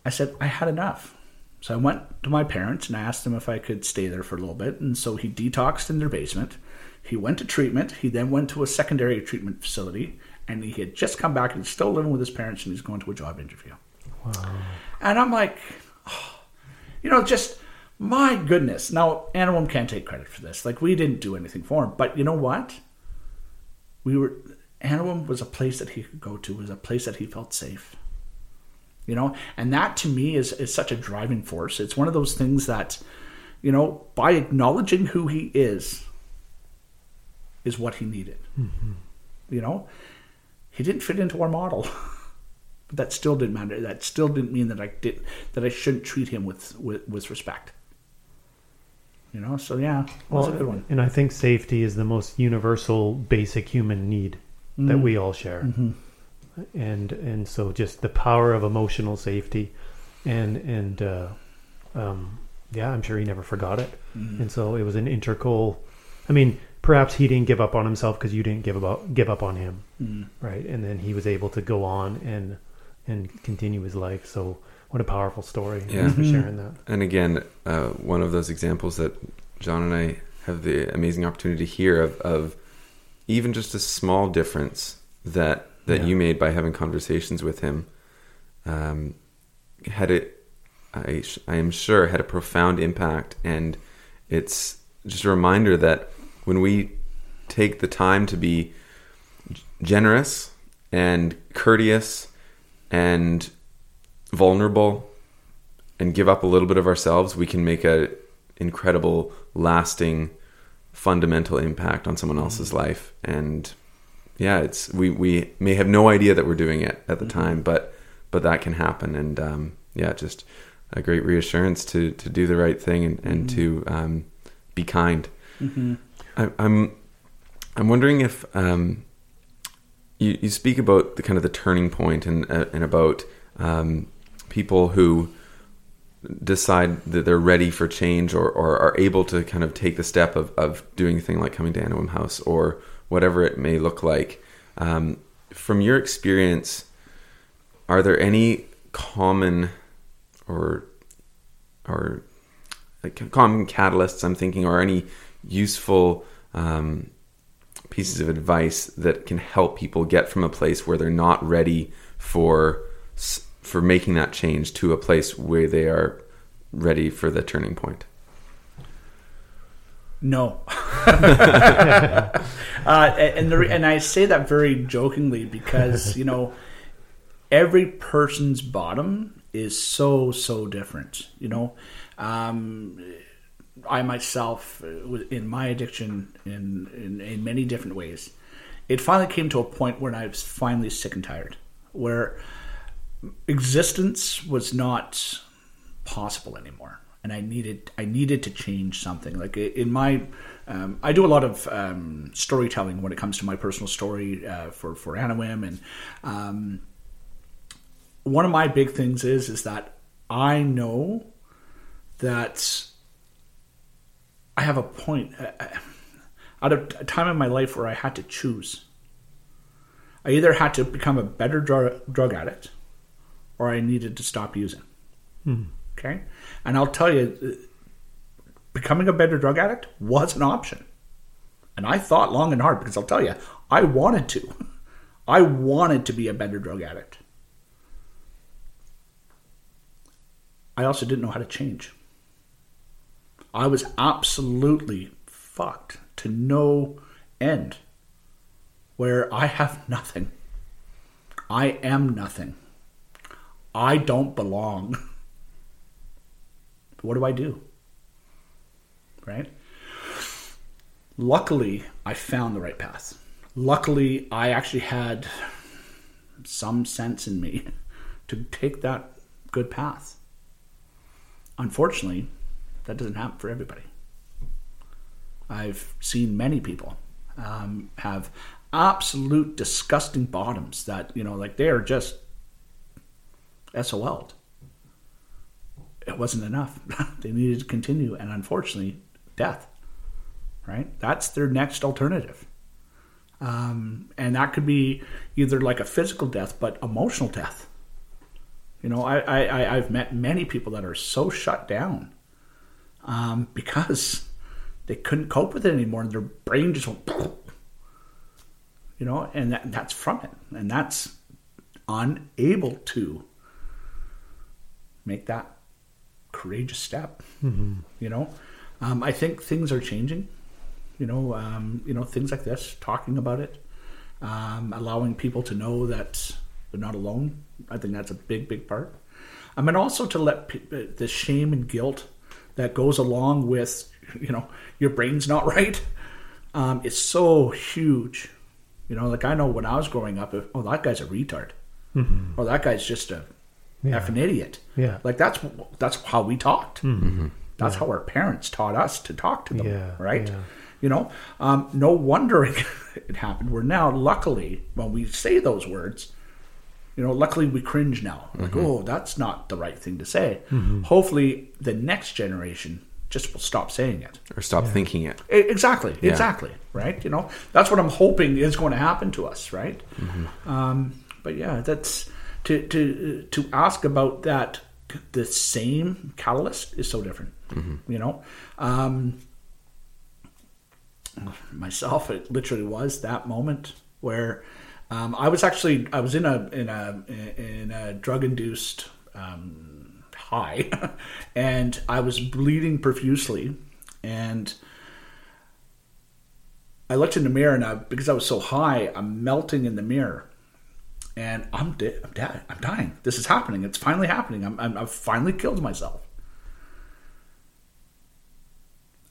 I said I had enough." So I went to my parents and I asked them if I could stay there for a little bit. And so he detoxed in their basement. He went to treatment. He then went to a secondary treatment facility. And he had just come back and he's still living with his parents and he's going to a job interview. Wow. And I'm like, oh, you know, just my goodness. Now, Anawim can't take credit for this. Like, we didn't do anything for him. But you know what? We were, Anawim was a place that he could go to, was a place that he felt safe you know? And that to me is is such a driving force. It's one of those things that you know by acknowledging who he is is what he needed. Mm-hmm. you know? He didn't fit into our model. But that still didn't matter. That still didn't mean that i did that i shouldn't treat him with with, with respect. You know? So yeah well, a good one. and i think safety is the most universal basic human need mm-hmm. that we all share. Mm-hmm and and so just the power of emotional safety, and and uh, um, yeah, I'm sure he never forgot it, mm-hmm. and so it was an integral. I mean, perhaps he didn't give up on himself because you didn't give up give up on him, mm-hmm. right? And then he was able to go on and and continue his life. So what a powerful story! Yeah. Thanks for mm-hmm. sharing that. And again, uh, one of those examples that John and I have the amazing opportunity to hear of, of even just a small difference that that yeah. you made by having conversations with him um, had it I, I am sure had a profound impact and it's just a reminder that when we take the time to be generous and courteous and vulnerable and give up a little bit of ourselves we can make a incredible lasting fundamental impact on someone else's life and yeah, it's we we may have no idea that we're doing it at the mm-hmm. time, but but that can happen, and um, yeah, just a great reassurance to to do the right thing and, and mm-hmm. to um, be kind. Mm-hmm. I, am I'm, I'm wondering if um, you you speak about the kind of the turning point and uh, and about um, people who decide that they're ready for change or, or are able to kind of take the step of, of doing a thing like coming to Anawim House or whatever it may look like. Um, from your experience, are there any common or or like common catalysts I'm thinking, or any useful um, pieces of advice that can help people get from a place where they're not ready for for making that change to a place where they are ready for the turning point? No. uh, and the, and I say that very jokingly because you know every person's bottom is so so different. You know, um, I myself uh, in my addiction in, in in many different ways. It finally came to a point where I was finally sick and tired, where existence was not possible anymore and i needed i needed to change something. Like in my um, i do a lot of um, storytelling when it comes to my personal story uh, for for anawim and um, one of my big things is is that i know that i have a point uh, uh, at a a time in my life where i had to choose. I either had to become a better drug, drug addict or I needed to stop using. Okay? And I'll tell you, becoming a better drug addict was an option. And I thought long and hard because I'll tell you, I wanted to. I wanted to be a better drug addict. I also didn't know how to change. I was absolutely fucked to no end where I have nothing. I am nothing. I don't belong. What do I do? Right? Luckily, I found the right path. Luckily, I actually had some sense in me to take that good path. Unfortunately, that doesn't happen for everybody. I've seen many people um, have absolute disgusting bottoms that you know like they are just SOL'd. It wasn't enough. they needed to continue, and unfortunately, death. Right? That's their next alternative. Um, and that could be either like a physical death, but emotional death. You know, I, I, I've met many people that are so shut down um, because they couldn't cope with it anymore, and their brain just went, you know, and that, that's from it, and that's unable to make that courageous step. You know, um, I think things are changing. You know, um, you know things like this, talking about it, um, allowing people to know that they're not alone. I think that's a big, big part. I mean, also to let pe- the shame and guilt that goes along with, you know, your brain's not right, um, is so huge. You know, like I know when I was growing up, if, oh, that guy's a retard, or that guy's just a Yeah. an idiot. Yeah. like that's that's how we talked. That's how our parents taught us to talk to them. Yeah, right. yeah. You know, um, no wonder it happened. We're now luckily when we say those words, you know, luckily we cringe now. Like, oh, that's not the right thing to say. Hopefully, the next generation just will stop saying it. or stop thinking it. Exactly, exactly, right? You know, that's what I'm hoping is going to happen to us, right? Um, but yeah, that's to to to ask about that. The same catalyst is so different, you know. Um, myself, it literally was that moment where um, I was actually I was in a in a in a drug induced um, high, and I was bleeding profusely, and I looked in the mirror, and I, because I was so high, I'm melting in the mirror, and I'm dead. I'm dead. I'm dying. This is happening. It's finally happening. I'm, I'm I've finally killed myself.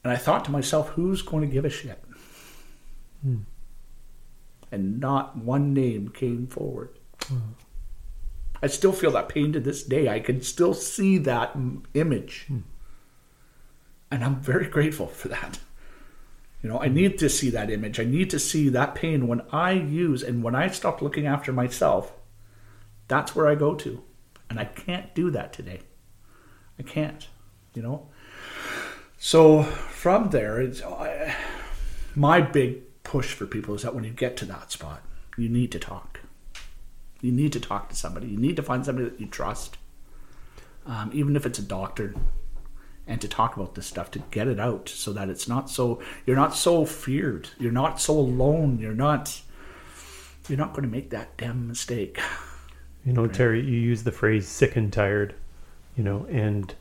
And I thought to myself, who's going to give a shit? Hmm. And not one name came forward. Hmm. I still feel that pain to this day. I can still see that image. Hmm. And I'm very grateful for that. You know, I need to see that image. I need to see that pain when I use and when I stop looking after myself. That's where I go to. And I can't do that today. I can't, you know? So from there, it's, I, my big push for people is that when you get to that spot, you need to talk. You need to talk to somebody. You need to find somebody that you trust, um, even if it's a doctor, and to talk about this stuff to get it out so that it's not so you're not so feared. You're not so alone. You're not. You're not going to make that damn mistake. You know, Terry, you use the phrase "sick and tired," you know, and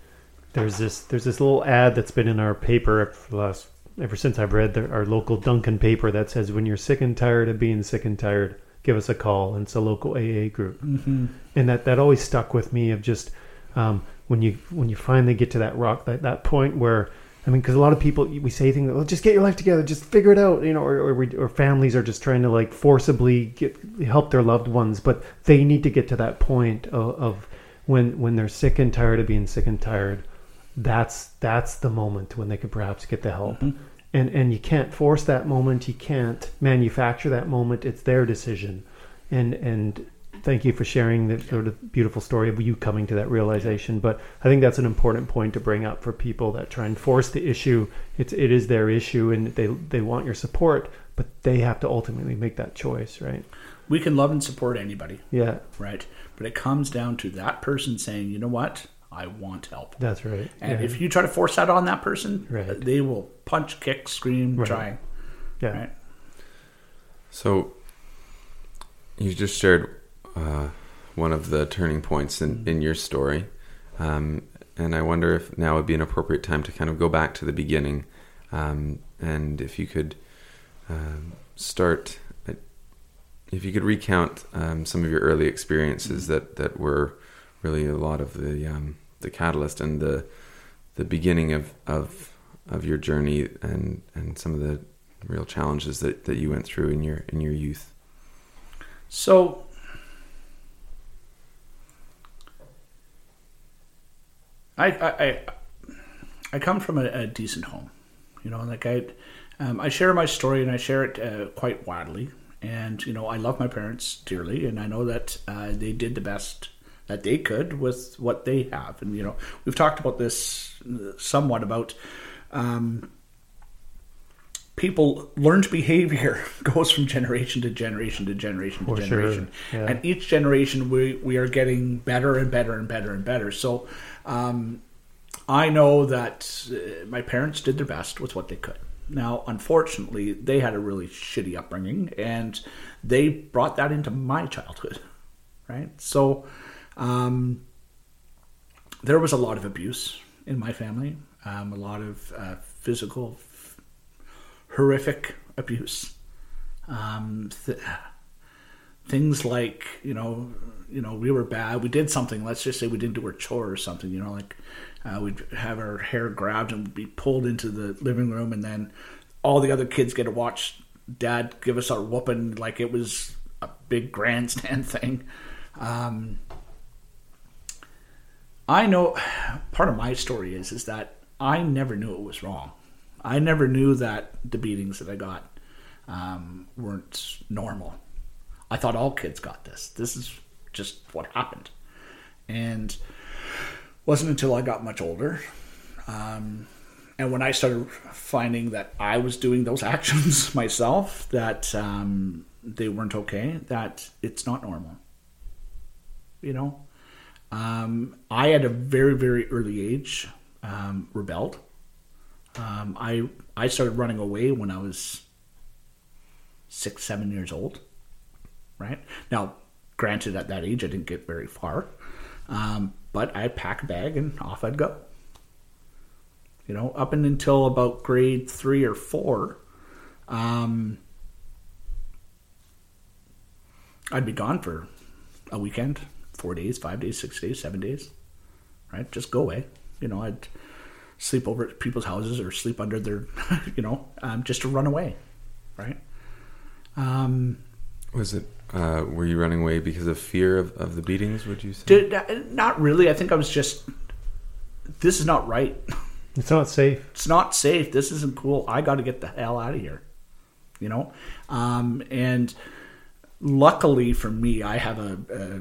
there's this there's this little ad that's been in our paper for the last ever since I've read the, our local Duncan paper that says when you're sick and tired of being sick and tired, give us a call. And it's a local AA group, mm-hmm. and that that always stuck with me of just um, when you when you finally get to that rock that that point where I mean, because a lot of people we say things, like, well, just get your life together, just figure it out, you know, or or, we, or families are just trying to like forcibly get help their loved ones, but they need to get to that point of, of when when they're sick and tired of being sick and tired. That's that's the moment when they could perhaps get the help, mm-hmm. and and you can't force that moment, you can't manufacture that moment. It's their decision, and and thank you for sharing the sort of beautiful story of you coming to that realization. But I think that's an important point to bring up for people that try and force the issue. It's it is their issue, and they they want your support, but they have to ultimately make that choice, right? We can love and support anybody, Yeah, right? But it comes down to that person saying, you know what, I want help. that's right. And yeah. if you try to force that on that person, Right. Uh, they will punch, kick, scream, Right. try. yeah, Right? So you just shared uh, one of the turning points in, in your story. Um, and I wonder if now would be an appropriate time to kind of go back to the beginning. Um, and if you could um, start, uh, if you could recount um, some of your early experiences that, that were really a lot of the um, the catalyst and the the beginning of, of of your journey and, and some of the real challenges that, that you went through in your in your youth. So I I I, come from a, a decent home, you know. Like I, um, I share my story and I share it uh, quite widely. And you know, I love my parents dearly, and I know that uh, they did the best that they could with what they have. And you know, we've talked about this somewhat about. Um, people learned behavior goes from generation to generation to generation to For sure, generation. Yeah. and each generation we, we are getting better and better and better and better. So um, i know that uh, my parents did their best with what they could. Now unfortunately they had a really shitty upbringing and they brought that into my childhood right? So um, there was a lot of abuse in my family um, a lot of uh, physical horrific abuse. Um, th- things like you know, you know, we were bad. We did something. Let's just say we didn't do our chore or something. You know, like uh, we'd have our hair grabbed and be pulled into the living room, and then all the other kids get to watch dad give us our whooping like it was a big grandstand thing. Um, I know part of my story is is that I never knew it was wrong. I never knew that the beatings that I got um, weren't normal. I thought all kids got this. This is just what happened, and wasn't until I got much older, um, and when I started finding that I was doing those actions myself, that um, they weren't okay. That it's not normal. You know, um, I at a very very early age um, rebelled. Um, I I started running away when I was six seven years old. Right now, granted, at that age I didn't get very far, um, but I'd pack a bag and off I'd go. You know, up and until about grade three or four, um, I'd be gone for a weekend, four days, five days, six days, seven days. Right, just go away. You know, I'd sleep over at people's houses or sleep under their, you know, um, just to run away, right? Um, Was it? Uh, were you running away because of fear of, of the beatings? Would you say? did, uh, not really. I think I was just, this is not right. It's not safe. It's not safe. This isn't cool. I got to get the hell out of here, you know. Um, and luckily for me, I have a. a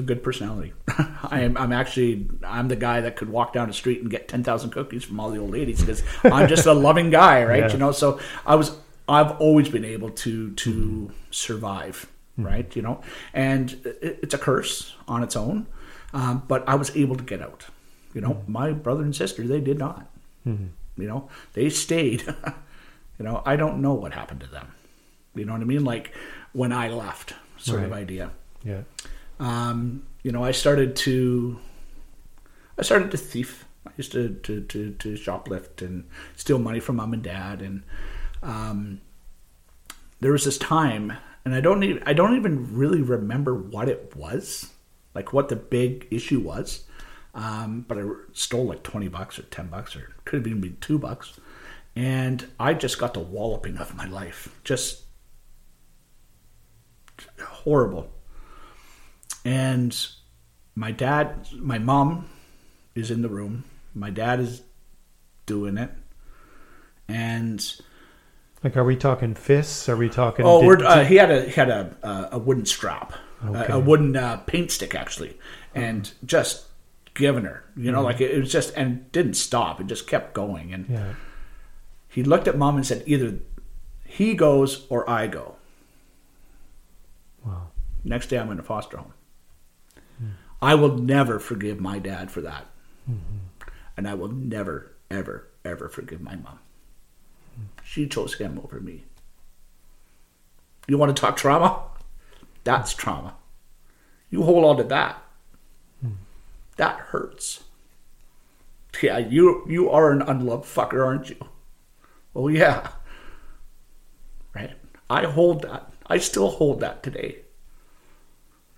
a good personality. I am. I'm actually. I'm the guy that could walk down the street and get ten thousand cookies from all the old ladies because I'm just a loving guy, right? Yeah. You know. So I was. I've always been able to to survive, hmm. right? You know, and it, it's a curse on its own, um, but I was able to get out. You know, hmm. my brother and sister they did not. Hmm. You know, they stayed. you know, I don't know what happened to them. You know what I mean? Like when I left, sort of idea Yeah. Um, you know, I started to, I started to thief. I used to, to, to, to shoplift and steal money from mom and dad. And um, there was this time, and I don't even, I don't even really remember what it was, like what the big issue was. Um, but I stole like 20 bucks or 10 bucks or could have even been two bucks. And I just got the walloping of my life. Just horrible. And my dad, my mom is in the room. My dad is doing it. And Like, are we talking fists? Are we talking? oh, did- we're, uh, he had a he had a uh, a wooden strap, a- Okay. a, wooden uh, paint stick actually, and just giving her, you know, like it, it was just and didn't stop. It just kept going. And yeah. he looked at mom and said, either he goes or I go. Wow. Next day, I'm in a foster home. I will never forgive my dad for that. Mm-hmm. And I will never, ever, ever forgive my mom. She chose him over me. You want to talk trauma? That's trauma. You hold on to that. Hmm. That hurts. Yeah, you you are an unloved fucker, aren't you? Oh yeah. Right? I hold that. I still hold that today.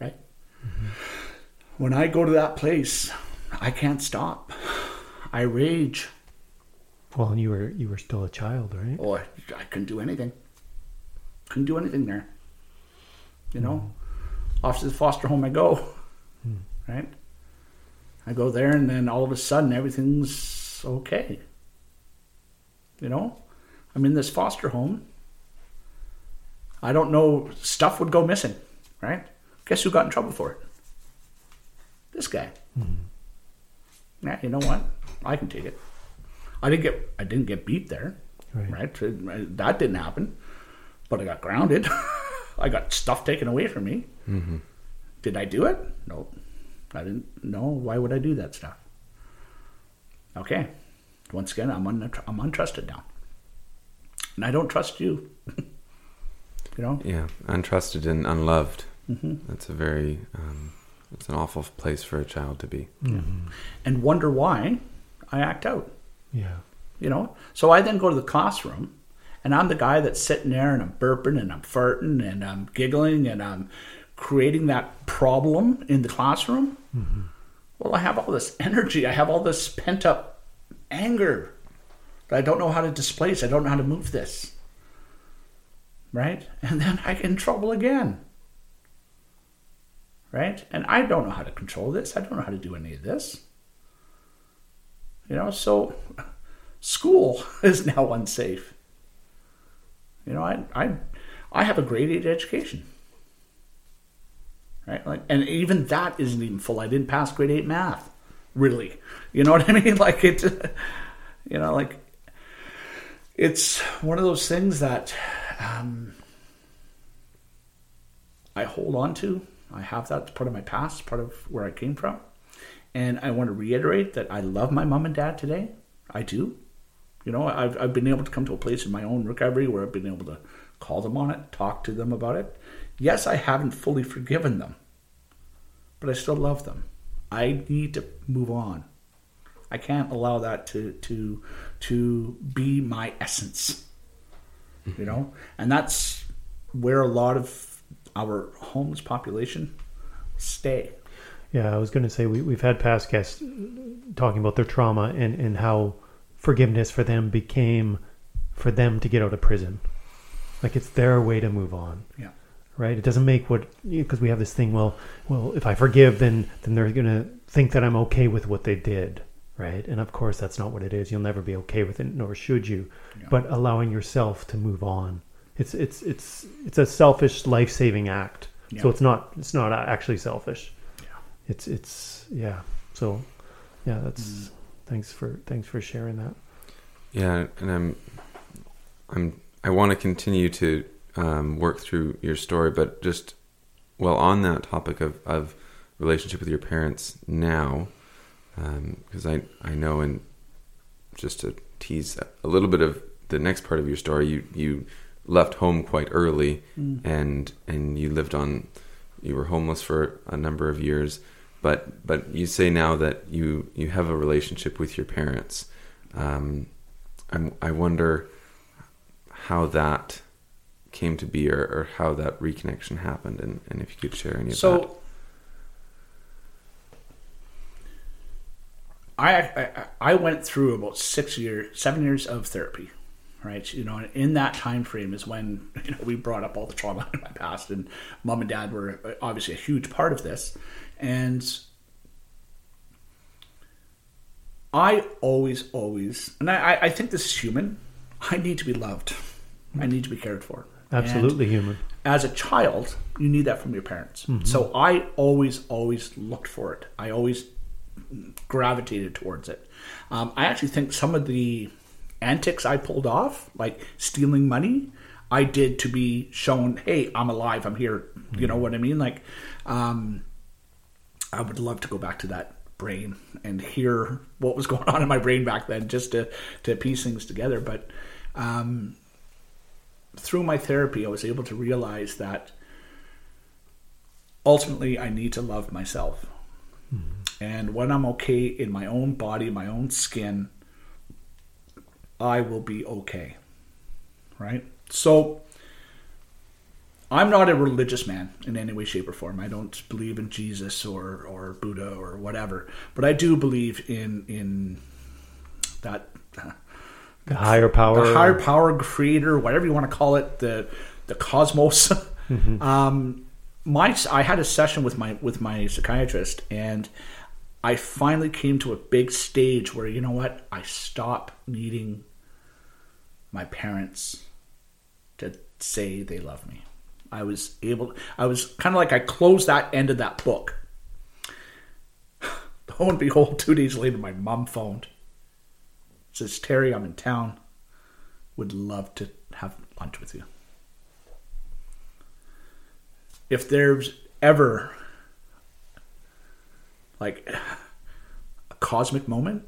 Right? Mm-hmm. When I go to that place, I can't stop. I rage. Well, and you were you were still a child, right? Oh, I, I couldn't do anything. Couldn't do anything there. You know, off to the foster home I go. Hmm. Right? I go there, and then all of a sudden everything's okay. You know, I'm in this foster home. I don't know, stuff would go missing, right? Guess who got in trouble for it? This guy. Yeah, you know what? I can take it. I didn't get I didn't get beat there, Right. right? It- That didn't happen, but I got grounded. I got stuff taken away from me. Did I do it? No, I didn't. No, why would I do that stuff? Okay, once again, I'm un- I'm untrusted now, and I don't trust you. you know, Yeah, untrusted and unloved. Mm-hmm. That's a very, um, it's an awful place for a child to be. Mm-hmm. and wonder why I act out. Yeah. you know. So I then go to the classroom, and I'm the guy that's sitting there and I'm burping and I'm farting and I'm giggling and I'm creating that problem in the classroom. Mm-hmm. Well, I have all this energy, I have all this pent up anger that I don't know how to displace. I don't know how to move this. Right? And then I get in trouble again. Right? And I don't know how to control this. I don't know how to do any of this. You know, so school is now unsafe. You know, I I I have a grade eight education. Right? Like and even that isn't even full. I didn't pass grade eight math. Really. You know what I mean? Like it you know, like it's one of those things that um, I hold on to. I have that It's part of my past, part of where I came from. And I want to reiterate that I love my mom and dad today. I do. You know, I've, I've been able to come to a place in my own recovery where I've been able to call them on it, talk to them about it. Yes, I haven't fully forgiven them, but I still love them. I need to move on. I can't allow that to to to be my essence. You know, and that's where a lot of our homeless population stay. Yeah, I was going to say we, we've had past guests talking about their trauma and, and how forgiveness for them became for them to get out of prison. Like it's their way to move on, Yeah. right? It doesn't make what because we have this thing. Well, well, if I forgive, then then they're going to think that I'm okay with what they did, right? And of course, that's not what it is. You'll never be okay with it, nor should you. Yeah. But allowing yourself to move on, it's it's it's it's a selfish life saving act. So it's not it's not actually selfish Yeah. it's it's yeah so yeah that's Mm. thanks for thanks for sharing that Yeah, and I'm, I'm, I want to continue to um, work through your story, but just well on that topic of of relationship with your parents now, because I I know and just to tease a little bit of the next part of your story, you you left home quite early, and and you lived on, you were homeless for a number of years, but but you say now that you you have a relationship with your parents. Um, I'm, I wonder how that came to be, or, or how that reconnection happened, and, and if you could share any of that. So I, I I went through about six years, seven years of therapy, right? You know, in that time frame is when you know we brought up all the trauma in my past, and mom and dad were uh, obviously a huge part of this, and I always, always, and I, I think this is human. I need to be loved. I need to be cared for. Absolutely And human. As a child, you need that from your parents. So I always, always looked for it. I always gravitated towards it. Um, I actually think some of the antics I pulled off, like stealing money, I did to be shown, hey, I'm alive, I'm here. You know what I mean? Like, um, I would love to go back to that brain and hear what was going on in my brain back then, just to to piece things together. But um, through my therapy, I was able to realize that ultimately I need to love myself. And when I'm okay in my own body, my own skin, I will be okay. Right? So, I'm not a religious man in any way, shape, or form. I don't believe in Jesus or, or Buddha or whatever. But I do believe in in that The higher power. the higher power creator, whatever you want to call it, the the cosmos. um, my I had a session with my with my psychiatrist, and I finally came to a big stage where you know what I stop needing my parents to say they love me. I was able. I was kind of like I closed that end of that book. Lo and behold, two days later, my mom phoned. Says Terry, I'm in town. Would love to have lunch with you. If there's ever like a cosmic moment,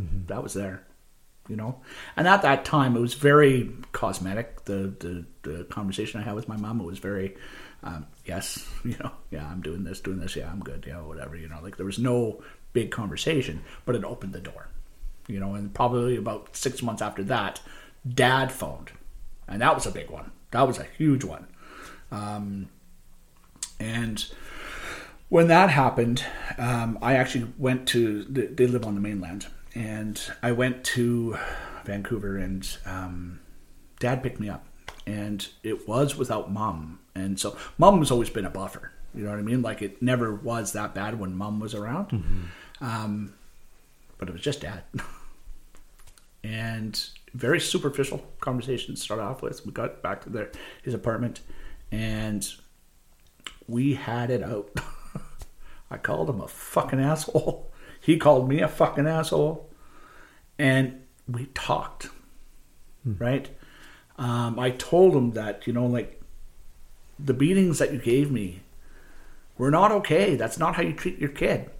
mm-hmm. that was there you know? And at that time it was very cosmetic. The the, the conversation i had with my mom it was very um, yes you know yeah i'm doing this doing this yeah i'm good yeah whatever you know? Like there was no big conversation but it opened the door you know? And probably about six months after that dad phoned. And that was a big one. That was a huge one. Um, and when that happened, um, I actually went to. They they live on the mainland, and I went to Vancouver, and um, Dad picked me up, and it was without Mom, and so Mom has always been a buffer. You know what I mean? Like it never was that bad when Mom was around, um, but it was just Dad, and very superficial conversation to start off with. We got back to their his apartment, and we had it out. I called him a fucking asshole. He called me a fucking asshole. And we talked. Right? Um, I told him that, you know, like the beatings that you gave me were not okay. That's not how you treat your kid.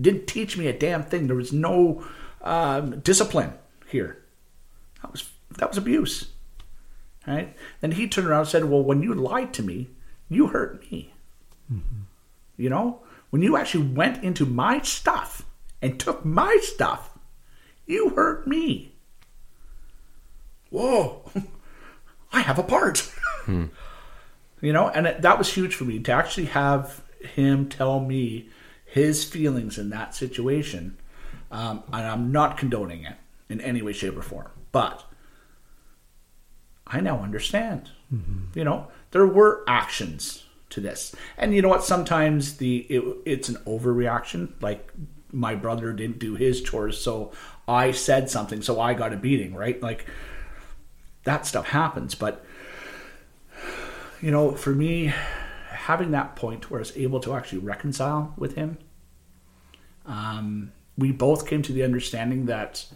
Didn't teach me a damn thing. There was no um, discipline here. That was that was abuse. Right? Then he turned around and said, Well, when you lied to me, you hurt me. You know, when you actually went into my stuff and took my stuff, you hurt me. Whoa, I have a part. You know, and it, that was huge for me to actually have him tell me his feelings in that situation. Um, and I'm not condoning it in any way, shape, or form, but I now understand. You know, there were actions to this, and you know what? Sometimes the it, it's an overreaction. Like my brother didn't do his chores, so I said something, so I got a beating. Right? Like that stuff happens, but you know, for me, having that point where I was able to actually reconcile with him, um, we both came to the understanding that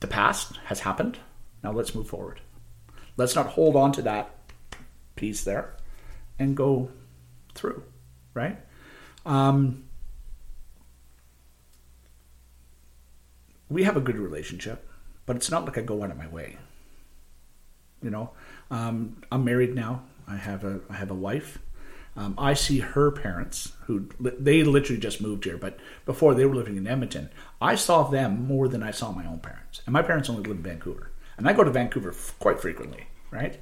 the past has happened. Now let's move forward. Let's not hold on to that piece there and go through, right? Um, we have a good relationship, but it's not like I go out of my way. You know, um, I'm married now. I have a I have a wife. Um, I see her parents, who they literally just moved here, but before they were living in Edmonton. I saw them more than I saw my own parents, and my parents only live in Vancouver, and I go to Vancouver f- quite frequently. Right?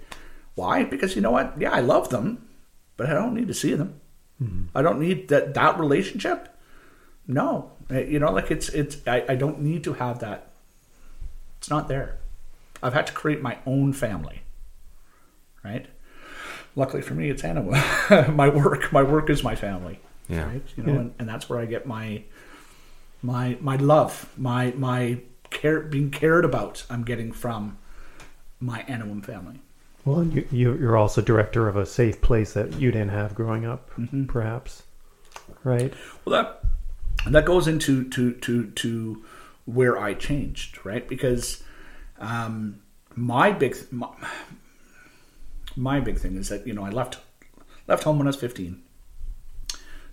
Why? Because you know what? Yeah, I love them, but I don't need to see them. I don't need that that relationship. No, Uh, you know, like it's it's. I, I don't need to have that. It's not there. I've had to create my own family. Right. Luckily for me, it's Anawim. my work. My work is my family. Yeah. Right. You know, Yeah. and, and that's where I get my my my love, my my care, being cared about. I'm getting from my Anawim family. Well, you, you, you're also director of a safe place that you didn't have growing up, Mm-hmm. perhaps, right? Well, that that goes into to to to where I changed, right? Because um, my big my, my big thing is that you know I left left home when I was fifteen.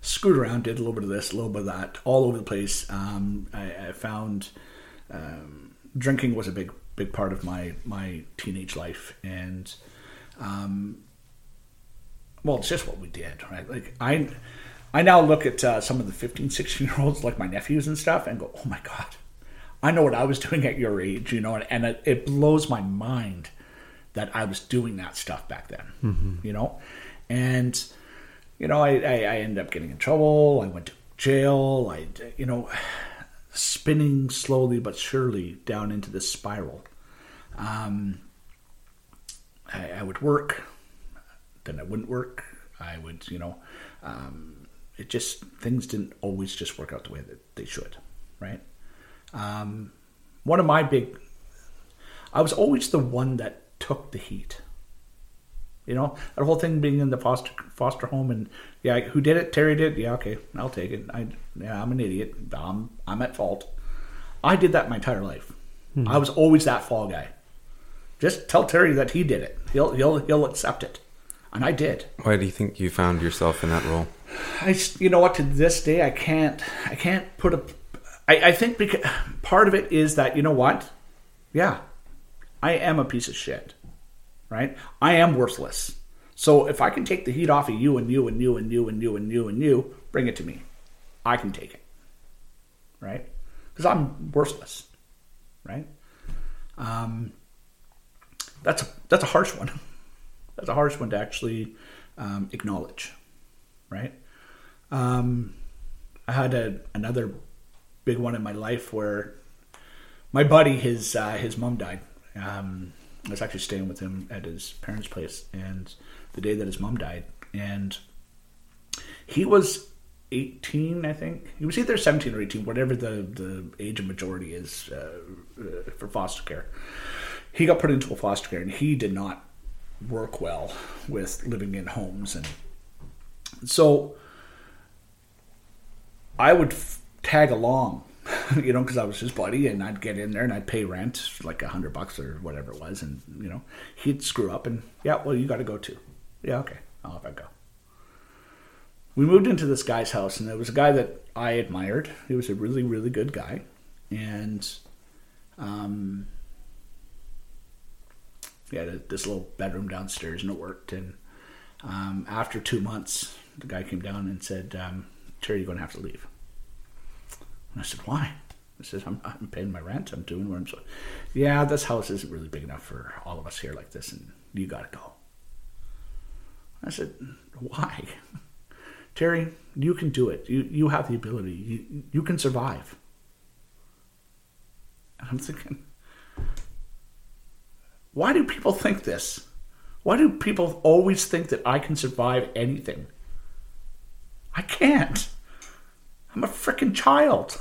Screwed around, did a little bit of this, a little bit of that, all over the place. Um, I, I found um, drinking was a big big part of my my teenage life, and um, well, it's just what we did, right? Like I, I now look at uh, some of the 15, 16 year olds, like my nephews and stuff, and go, oh my god, I know what I was doing at your age, you know, and, and it, it blows my mind that I was doing that stuff back then, you know, and you know, I, I I ended up getting in trouble. I went to jail. I, you know, spinning slowly but surely down into this spiral. Um, I, I would work, then I wouldn't work. I would, you know, um, it just things didn't always just work out the way that they should, right? Um, one of my big, I was always the one that took the heat. You know, that whole thing being in the foster foster home and yeah, who did it? Terry did. Yeah, okay, I'll take it. I yeah, I'm an idiot. I'm I'm at fault. I did that my entire life. I was always that fall guy. Just tell Terry that he did it. He'll he'll he'll accept it, and I did. Why do you think you found yourself in that role? I you know what to this day I can't I can't put a I, I think because part of it is that you know what? Yeah. I am a piece of shit right? I am worthless. So if I can take the heat off of you and you and you and you and you and you and you bring it to me. I can take it right? Because I'm worthless right? Um that's a that's a harsh one that's a harsh one to actually um, acknowledge right? Um, I had a, another big one in my life where my buddy, his uh, his mom died. Um, I was actually staying with him at his parents' place, and the day that his mom died, and he was 18, I think. He was either 17 or 18, whatever the, the age of majority is uh, uh, for foster care. He got put into a foster care, and he did not work well with living in homes and so I would f- tag along, you know, because I was his buddy, and I'd get in there and I'd pay rent, like a hundred bucks or whatever it was, and you know, he'd screw up, and yeah, well, you got to go too. Yeah, okay, I'll have I go. We moved into this guy's house, and there was a guy that I admired. He was a really, really good guy, and um, he had this little bedroom downstairs, and it worked. And um, after two months, the guy came down and said, um, "Terry, you're going to have to leave." And I said, "Why?" I said, I'm, "I'm paying my rent. I'm doing what I'm so." Yeah, this house isn't really big enough for all of us here like this, and you got to go. I said, "Why?" Terry, you can do it. You you have the ability. You you can survive. And I'm thinking, why do people think this? Why do people always think that I can survive anything? I can't. I'm a freaking child.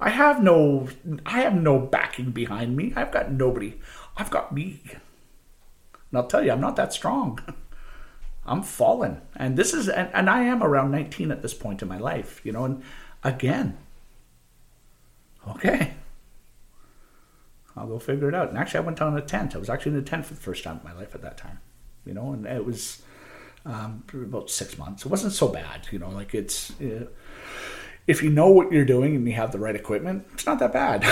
I have no I have no backing behind me. I've got nobody. I've got me. And I'll tell you, I'm not that strong. I'm fallen. And this is and, and I am around 19 at this point in my life, you know, and again. Okay. I'll go figure it out. And actually, I went down a tent. I was actually in a tent for the first time in my life at that time, you know, and it was um, about six months. It wasn't so bad, you know, like it's, uh, if you know what you're doing and you have the right equipment, it's not that bad,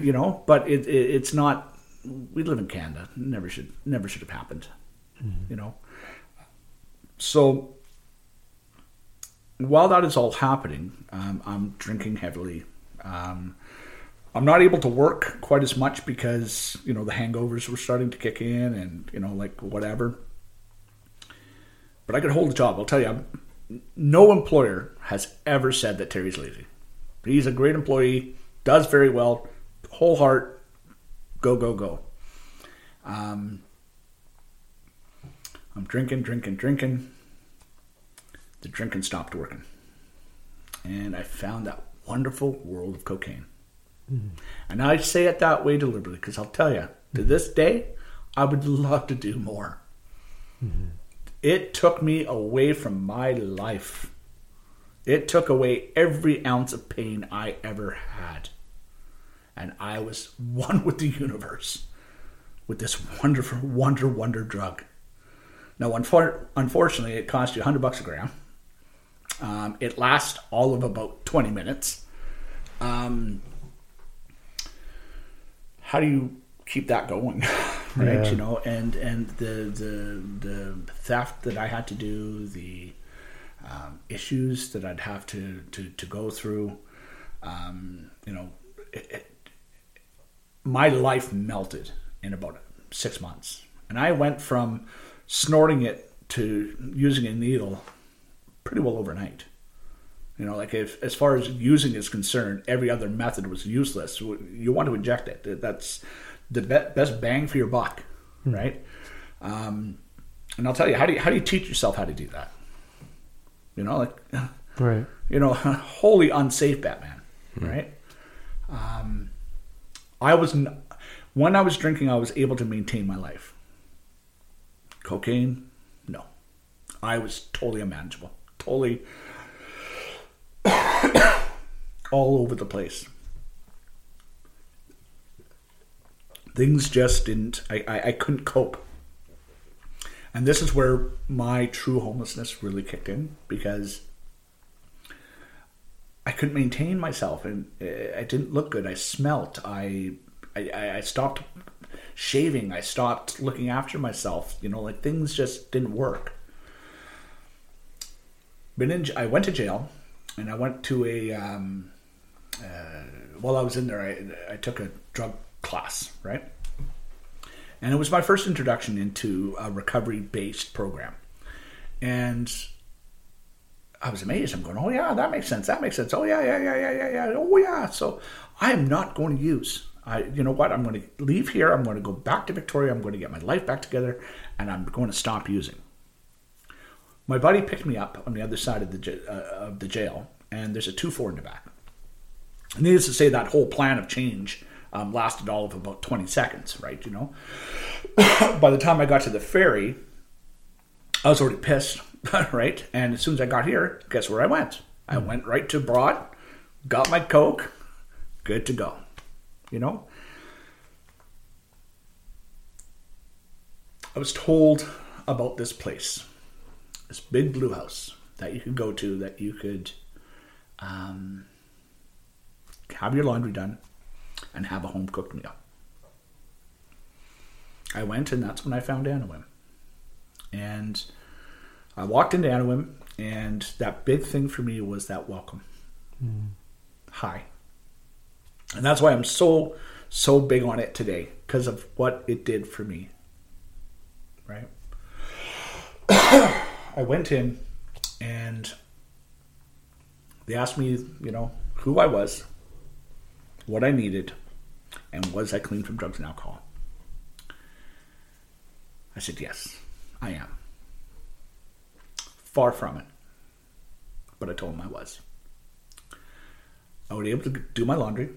you know, but it, it, it's not, we live in Canada. Never should, never should have happened, you know. So while that is all happening, um, I'm drinking heavily. Um, I'm not able to work quite as much because you know the hangovers were starting to kick in, and you know like whatever. But I could hold a job. I'll tell you, I'm, no employer has ever said that Terry's lazy. He's a great employee, does very well, whole heart, go go go. Um, I'm drinking, drinking, drinking. The drinking stopped working, and I found that wonderful world of cocaine. And I say it that way deliberately because I'll tell you, to this day, I would love to do more. It took me away from my life. It took away every ounce of pain I ever had. And I was one with the universe with this wonderful, wonder, wonder drug. Now, unfor- unfortunately, it cost you 100 bucks a gram. Um, it lasts all of about 20 minutes. Um, how do you keep that going? Right Yeah. you know and and the the the theft that i had to do the um, issues that i'd have to to, to go through um, you know it, it, my life melted in about six months. And i went from snorting it to using a needle pretty well overnight you know, like if as far as using is concerned, every other method was useless. You want to inject it. That's the be- best bang for your buck, right? Um, and I'll tell you how do you how do you teach yourself how to do that? You know, like Right. you know, wholly unsafe Batman, right? Um, I was n- when I was drinking, I was able to maintain my life. Cocaine, no, I was totally unmanageable, totally all over the place. Things just didn't. I, I, I couldn't cope. And this is where my true homelessness really kicked in because I couldn't maintain myself and uh, I didn't look good. I smelt. I, I, I stopped shaving. I stopped looking after myself. You know, like things just didn't work. Been in, I went to jail and I went to a, um, uh, while I was in there, I, I took a drug class, right? And it was my first introduction into a recovery based program. And I was amazed. I'm going, oh yeah, that makes sense. That makes sense. Oh yeah, yeah, yeah, yeah, yeah, yeah. Oh yeah. So I am not going to use. I, you know what? I'm going to leave here. I'm going to go back to Victoria. I'm going to get my life back together, and I'm going to stop using. My buddy picked me up on the other side of the uh, of the jail, and there's a two four in the back. Needless to say, that whole plan of change um, lasted all of about 20 seconds, right? You know, by the time I got to the ferry, I was already pissed, right? And as soon as I got here, guess where I went? I went right to Broad, got my Coke, good to go. You know? I was told about this place, this big blue house that you could go to, that you could um, have your laundry done and have a home cooked meal. I went, and that's when I found Anawim. And I walked into Anawim, and that big thing for me was that welcome. Hi. And that's why I'm so, so big on it today, because of what it did for me. Right? I went in, and they asked me, you know, who I was, what I needed, and was I clean from drugs and alcohol. I said, yes, I am. Far from it. But I told them I was. I was able to do my laundry.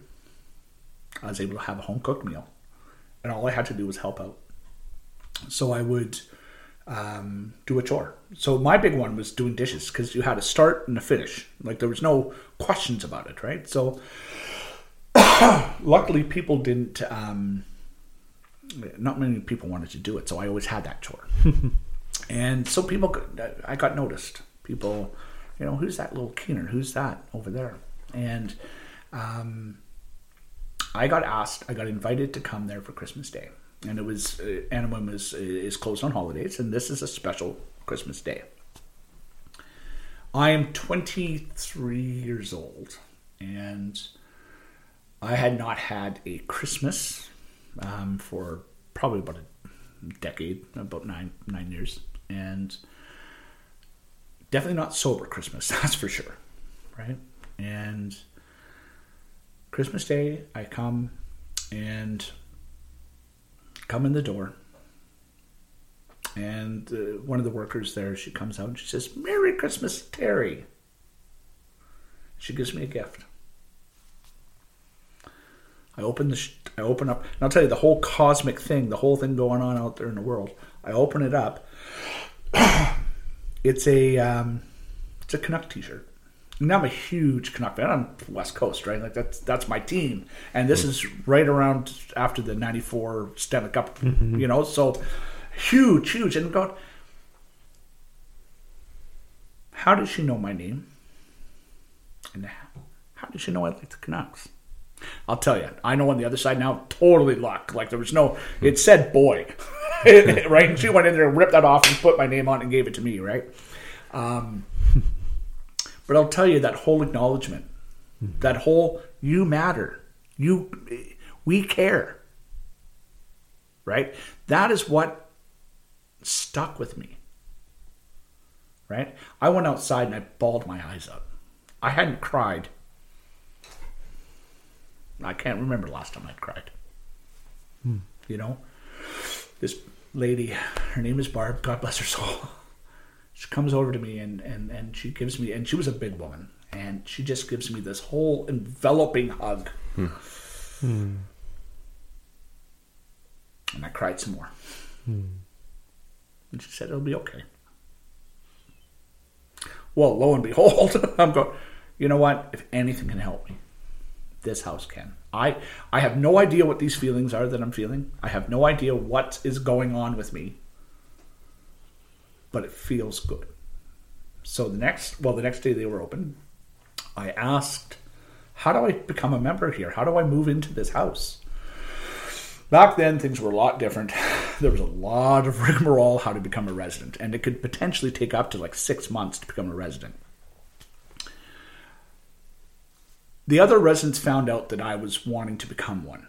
I was able to have a home cooked meal. And all I had to do was help out. So I would um, do a chore. So my big one was doing dishes because you had a start and a finish. Like there was no questions about it, right? So luckily people didn't um, not many people wanted to do it so i always had that chore and so people could- i got noticed people you know who's that little keener who's that over there and um, i got asked i got invited to come there for christmas day and it was uh, Anawim is is closed on holidays and this is a special christmas day i am 23 years old and I had not had a Christmas um, for probably about a decade, about nine nine years, and definitely not sober Christmas, that's for sure, right? And Christmas Day, I come and come in the door, and uh, one of the workers there, she comes out and she says, "Merry Christmas, Terry." She gives me a gift. I open the, sh- I open up, and I'll tell you the whole cosmic thing, the whole thing going on out there in the world. I open it up. it's a, um, it's a Canuck T-shirt. And I'm a huge Canuck fan. I'm West Coast, right? Like that's that's my team, and this is right around after the '94 Stanley Cup, you know. So huge, huge, and God, how did she know my name? And how did she know I like the Canucks? I'll tell you, I know on the other side now, totally luck. Like there was no, it said boy, right? And she went in there and ripped that off and put my name on it and gave it to me, right? Um, but I'll tell you that whole acknowledgement, that whole you matter, you, we care, right? That is what stuck with me, right? I went outside and I bawled my eyes out. I hadn't cried I can't remember the last time I'd cried. Hmm. You know, this lady, her name is Barb. God bless her soul. She comes over to me and and and she gives me, and she was a big woman, and she just gives me this whole enveloping hug. Hmm. And I cried some more. And she said, "It'll be okay." Well, lo and behold, I'm going. You know what? If anything can help me, this house can. I I have no idea what these feelings are that I'm feeling. I have no idea what is going on with me. But it feels good. So the next well the next day they were open, I asked, how do I become a member here? How do I move into this house? Back then things were a lot different. There was a lot of rigmarole how to become a resident, and it could potentially take up to like six months to become a resident. The other residents found out that I was wanting to become one.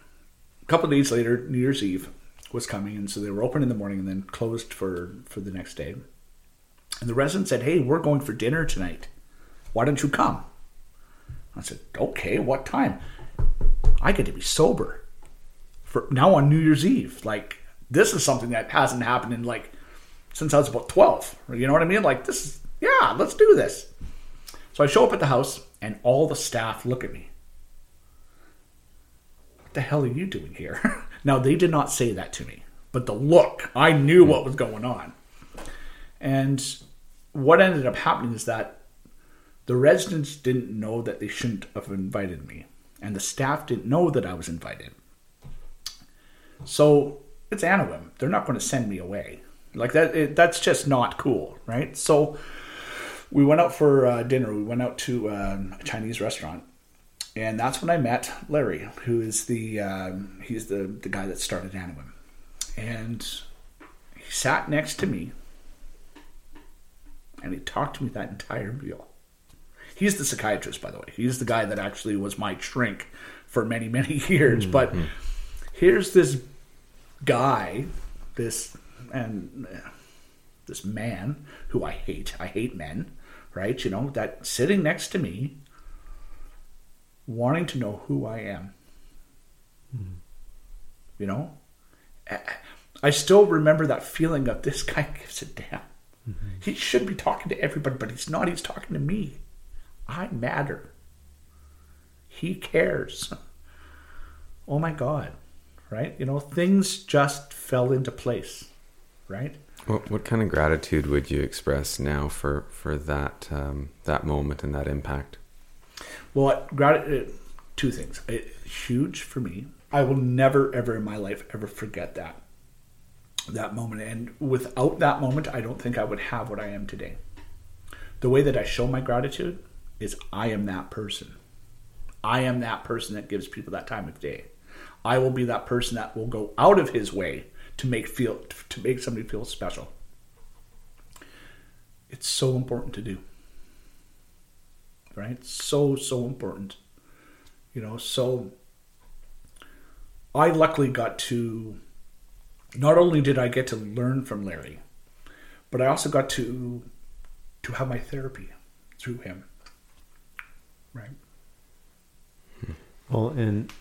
A couple of days later, New Year's Eve was coming, and so they were open in the morning and then closed for, for the next day. And the resident said, Hey, we're going for dinner tonight. Why don't you come? I said, Okay, what time? I get to be sober for now on New Year's Eve. Like, this is something that hasn't happened in like since I was about 12. You know what I mean? Like, this is, yeah, let's do this. So I show up at the house, and all the staff look at me. What the hell are you doing here? now, they did not say that to me, but the look, I knew what was going on. And what ended up happening is that the residents didn't know that they shouldn't have invited me, and the staff didn't know that I was invited. So it's Anawim. They're not going to send me away. Like that. It, that's just not cool, right? So we went out for uh, dinner. We went out to um, a Chinese restaurant, and that's when I met Larry, who is the um, he's the the guy that started Anawim, and he sat next to me, and he talked to me that entire meal. He's the psychiatrist, by the way. He's the guy that actually was my shrink for many many years. But here's this guy, this and uh, this man who I hate. I hate men, right? You know, that sitting next to me, wanting to know who I am. You know, I- I still remember that feeling of this guy gives a damn. He should be talking to everybody, but he's not. He's talking to me. I matter. He cares. Oh my God. Right? You know, things just fell into place. Right? What, what kind of gratitude would you express now for for that um, that moment and that impact? Well, grat- uh, two things. It, huge for me. I will never, ever in my life ever forget that that moment. And without that moment, I don't think I would have what I am today. The way that I show my gratitude is I am that person. I am that person that gives people that time of day. I will be that person that will go out of his way to make feel to make somebody feel special. It's so important to do right? So, so important. You know, so I luckily got to, not only did I get to learn from Larry, but I also got to to have my therapy through him. Right. Well, and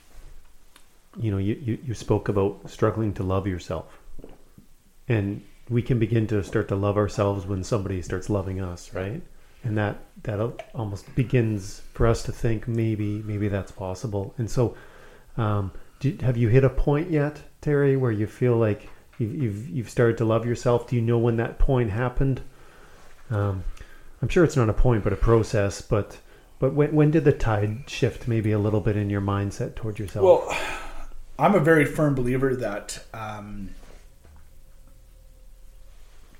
you know, you, you, you spoke about struggling to love yourself. And we can begin to start to love ourselves when somebody starts loving us, right? And that that almost begins for us to think maybe maybe that's possible. And so, um, do, have you hit a point yet, Terry, where you feel like you've, you've you've started to love yourself? Do you know when that point happened? Um, I'm sure it's not a point, but a process. But but when when did the tide shift maybe a little bit in your mindset toward yourself? Well, I'm a very firm believer that um,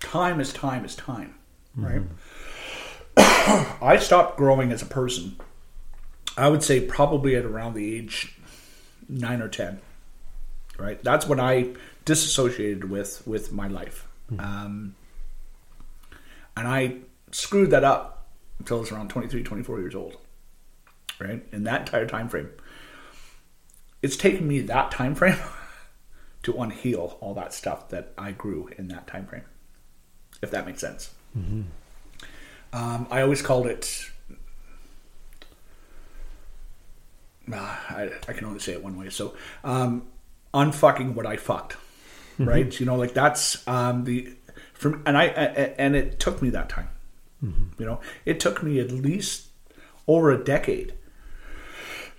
time is time is time, right? I stopped growing as a person. I would say probably at around the age nine or ten, right? That's what I disassociated with with my life, um, and I screwed that up until I was around 23, 24 years old, right? In that entire time frame it's taken me that time frame to unheal all that stuff that I grew in that time frame. If that makes sense. Um, I always called it. Ah, I, I can only say it one way. So, um, unfucking what I fucked, right? You know, like that's um, the from, and I, and it took me that time. You know, it took me at least over a decade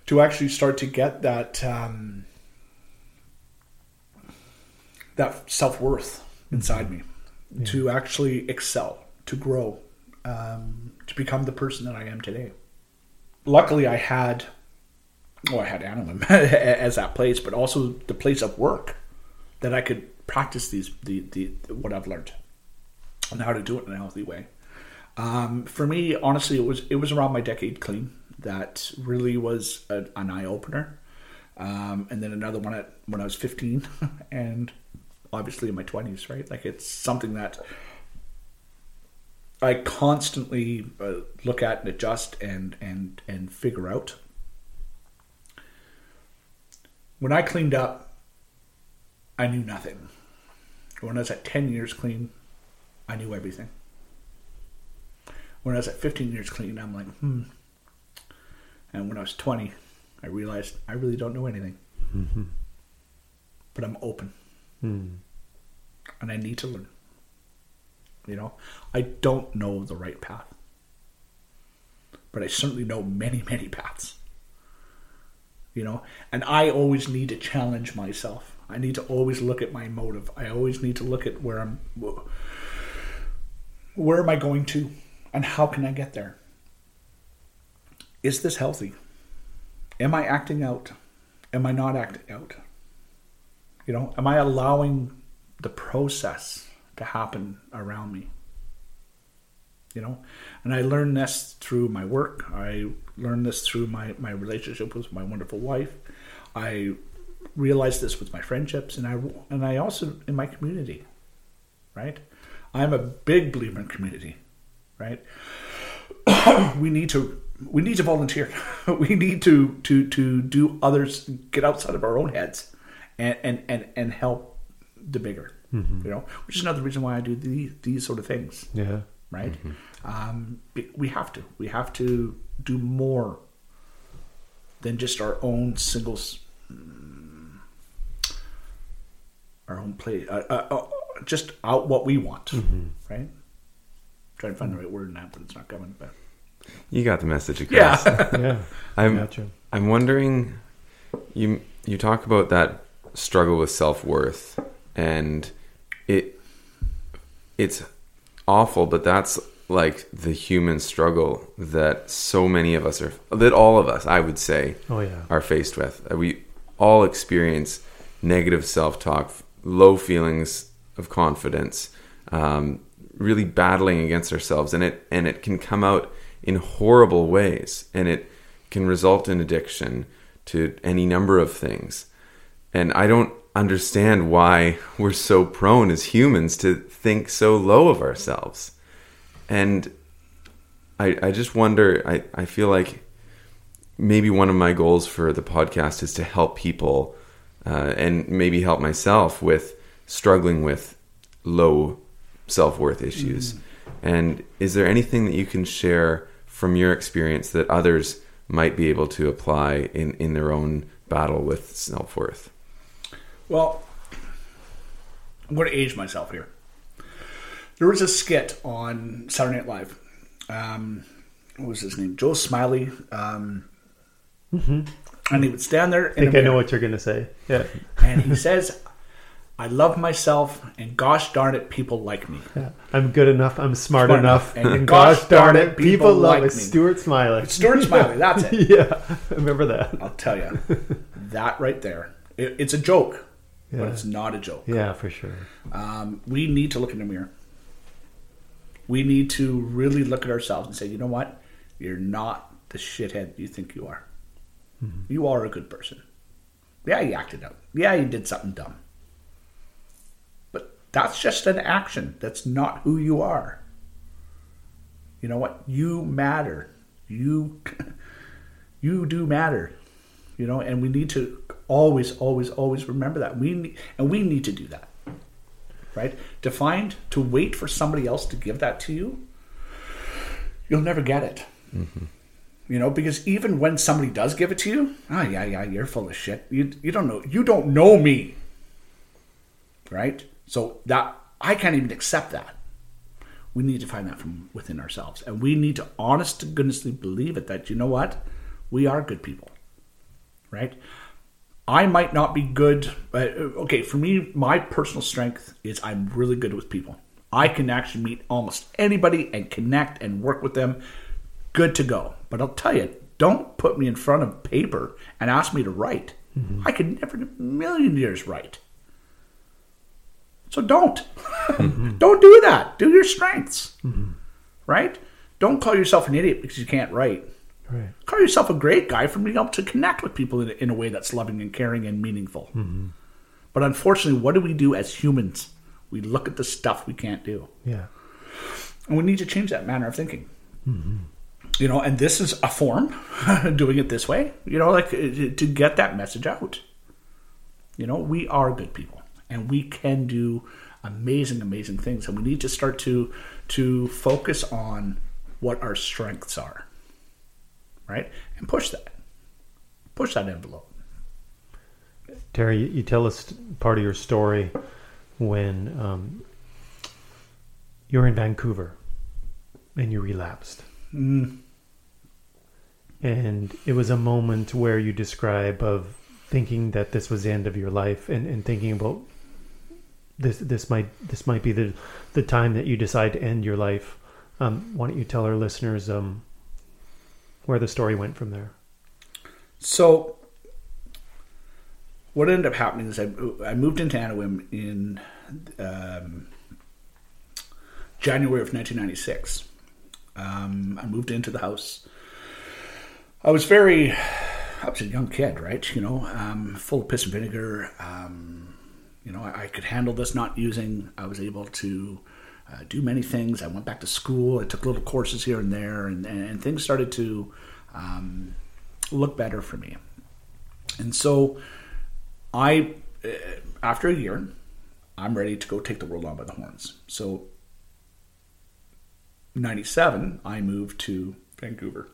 to actually start to get that um, that self worth inside me, to actually excel, to grow, um, to become the person that I am today. Luckily, I had, well, I had Anawim as that place, but also the place of work that I could practice these the, the what I've learned and how to do it in a healthy way. Um, for me, honestly, it was it was around my decade clean that really was a, an eye opener, um, and then another one at when I was fifteen, and obviously in my twenties. Right, like it's something that I constantly uh, look at and adjust and and and figure out. When I cleaned up, I knew nothing. When I was at ten years clean, I knew everything when I was at 15 years clean, I'm like, hmm. And when I was 20, I realized I really don't know anything. But I'm open. And I need to learn. You know, I don't know the right path. But I certainly know many, many paths. You know, and I always need to challenge myself. I need to always look at my motive. I always need to look at where I'm where am I going to and how can I get there? Is this healthy? Am I acting out? Am I not acting out? You know, am I allowing the process to happen around me? You know, and I learned this through my work. I learned this through my, my relationship with my wonderful wife. I realized this with my friendships, and I and I also in my community. Right, I'm a big believer in community right? we need to we need to volunteer. we need to to to do others get outside of our own heads and and and, and help the bigger. Mm-hmm. You know, which is another reason why I do these these sort of things. yeah. Right? Um, we have to. We have to do more than just our own singles. mm, Our own play, uh, uh, uh, just out what we want, right? Trying to find the right word in that, but it's not coming. But You got the message across. yeah, Yeah. I'm Gotcha. I'm wondering you you talk about that struggle with self-worth and it it's awful but that's like the human struggle that so many of us are that all of us I would say Oh yeah. are faced with. Uh, We all experience negative self-talk, low feelings of confidence, um, really battling against ourselves, and it and it can come out in horrible ways, and it can result in addiction to any number of things. And I don't understand why we're so prone as humans to think so low of ourselves. And I, I just wonder, I, I feel like maybe one of my goals for the podcast is to help people uh, and maybe help myself with struggling with low self worth issues And is there anything that you can share from your experience that others might be able to apply in, in their own battle with self worth? Well, I'm going to age myself here. There was a skit on Saturday Night Live. Um, what was his name? Joe Smiley. Um, And he would stand there. I think I know what you're going to say. Yeah. And he says, "I love myself, and gosh darn it, people like me." yeah. I'm good enough. I'm smart, Smart enough. enough, And, gosh darn it, people, love like me. Stuart Smalley. Stuart Smalley. That's it. yeah. I remember that. I'll tell you, that right there. It, it's a joke, Yeah. but it's not a joke. Yeah, for sure. Um, we need to look in the mirror. We need to really look at ourselves and say, you know what? You're not the shithead you think you are. You are a good person. Yeah, you acted out. Yeah, you did something dumb. But that's just an action. That's not who you are. You know what? You matter. You you do matter. You know, and we need to always, always, always remember that. We need, and we need to do that right? To find, to wait for somebody else to give that to you, you'll never get it. Mm-hmm. You know, because even when somebody does give it to you, oh yeah, yeah, you're full of shit. You you don't know you don't know me, right? So that I can't even accept that. We need to find that from within ourselves, and we need to honest to goodnessly believe it that you know what, we are good people, right? I might not be good. Uh, okay, for me, my personal strength is I'm really good with people. I can actually meet almost anybody and connect and work with them. Good to go. But I'll tell you, don't put me in front of paper and ask me to write. Mm-hmm. I could never in a million years write. So don't. Mm-hmm. don't do that. Do your strengths. Mm-hmm. Right? Don't call yourself an idiot because you can't write. Right. Call yourself a great guy for being able to connect with people in a, in a way that's loving and caring and meaningful. Mm-hmm. But unfortunately, what do we do as humans? We look at the stuff we can't do. Yeah. And we need to change that manner of thinking. Mm-hmm. You know, and this is a form doing it this way, you know, like uh, uh, to get that message out. You know, we are good people and we can do amazing, amazing things. And we need to start to to focus on what our strengths are. Right? And push that. Push that envelope. Terry, you, you tell us part of your story when um, you were in Vancouver and you relapsed. And it was a moment where you describe of thinking that this was the end of your life and, and thinking about this this might this might be the the time that you decide to end your life. Um, why don't you tell our listeners um, where the story went from there? So, what ended up happening is I, I moved into Anawim in um, January of 1996. Um, I moved into the house. I was very, I was a young kid, right? You know, um, full of piss and vinegar. Um, you know, I, I could handle this not using. I was able to uh, do many things. I went back to school. I took little courses here and there, and, and, things started to um, look better for me. And so, I, uh, after a year, I'm ready to go take the world on by the horns. So, 97, I moved to Vancouver.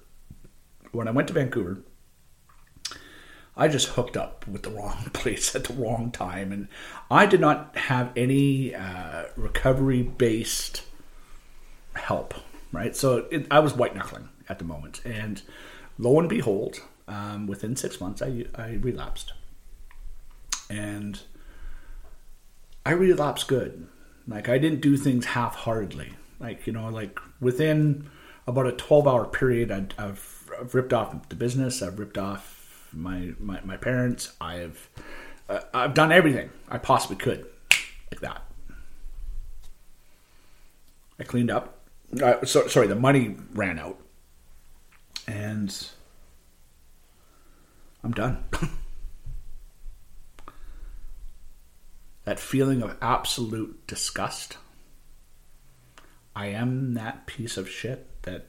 When I went to Vancouver, I just hooked up with the wrong place at the wrong time, and I did not have any uh, recovery based help. Right, so it, I was white knuckling at the moment, and lo and behold, um, within six months, I I relapsed, and I relapsed good. Like I didn't do things half heartedly. Like you know, like within about a twelve hour period, I'd, I've, I've ripped off the business. I've ripped off my my, my parents. I've uh, I've done everything I possibly could, like that. I cleaned up. Uh, so, sorry, the money ran out, and I'm done. that feeling of absolute disgust. I am that piece of shit that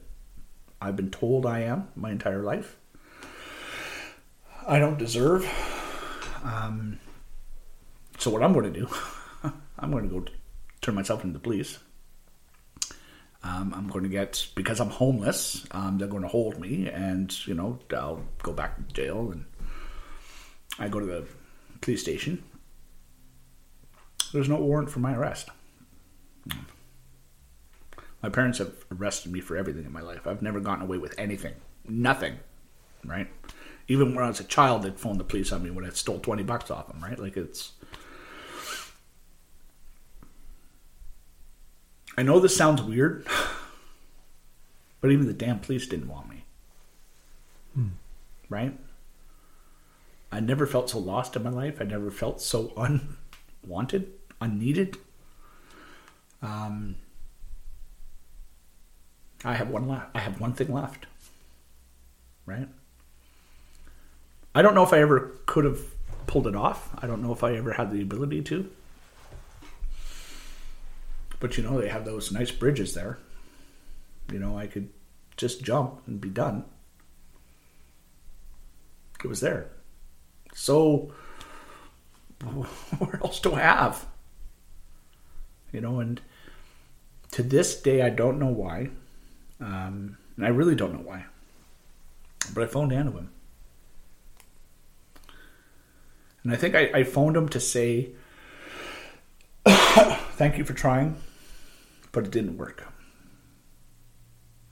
I've been told I am my entire life. I don't deserve. Um, so what I'm going to do, I'm going to go turn myself into the police. Um, I'm going to get because I'm homeless. Um, they're going to hold me, and you know I'll go back to jail, and I go to the police station. There's no warrant for my arrest. My parents have arrested me for everything in my life. I've never gotten away with anything, nothing, right? Even when I was a child, they'd phone the police on me when I stole twenty bucks off them, right? Like it's. I know this sounds weird, but even the damn police didn't want me. Right? I never felt so lost in my life. I never felt so unwanted, unneeded. Um, I have one left. I have one thing left. Right? I don't know if I ever could have pulled it off. I don't know if I ever had the ability to. But you know, they have those nice bridges there. You know, I could just jump and be done. It was there. So, where else do I have? You know, and to this day, I don't know why. Um, and I really don't know why. But I phoned Anawim. And I think I, I phoned him to say, thank you for trying, but it didn't work.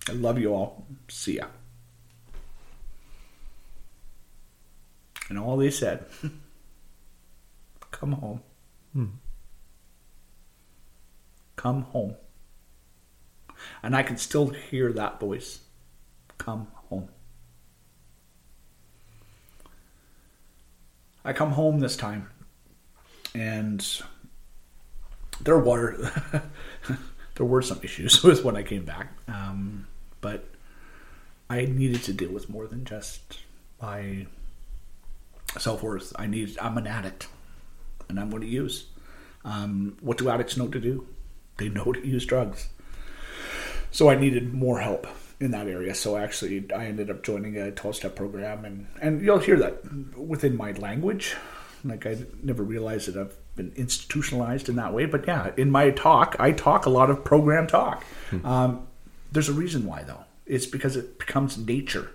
I love you all. See ya. And all they said, come home. Hmm. Come home. And I can still hear that voice. Come home. I come home this time, and there were there were some issues with when I came back, um, but I needed to deal with more than just my self worth. I need. I'm an addict, and I'm going to use. Um, what do addicts know to do? They know to use drugs. So I needed more help in that area. So actually, I ended up joining a 12 step program, and and you'll hear that within my language. Like I never realized that I've been institutionalized in that way, but yeah, in my talk, I talk a lot of program talk. Um, there's a reason why, though. It's because it becomes nature,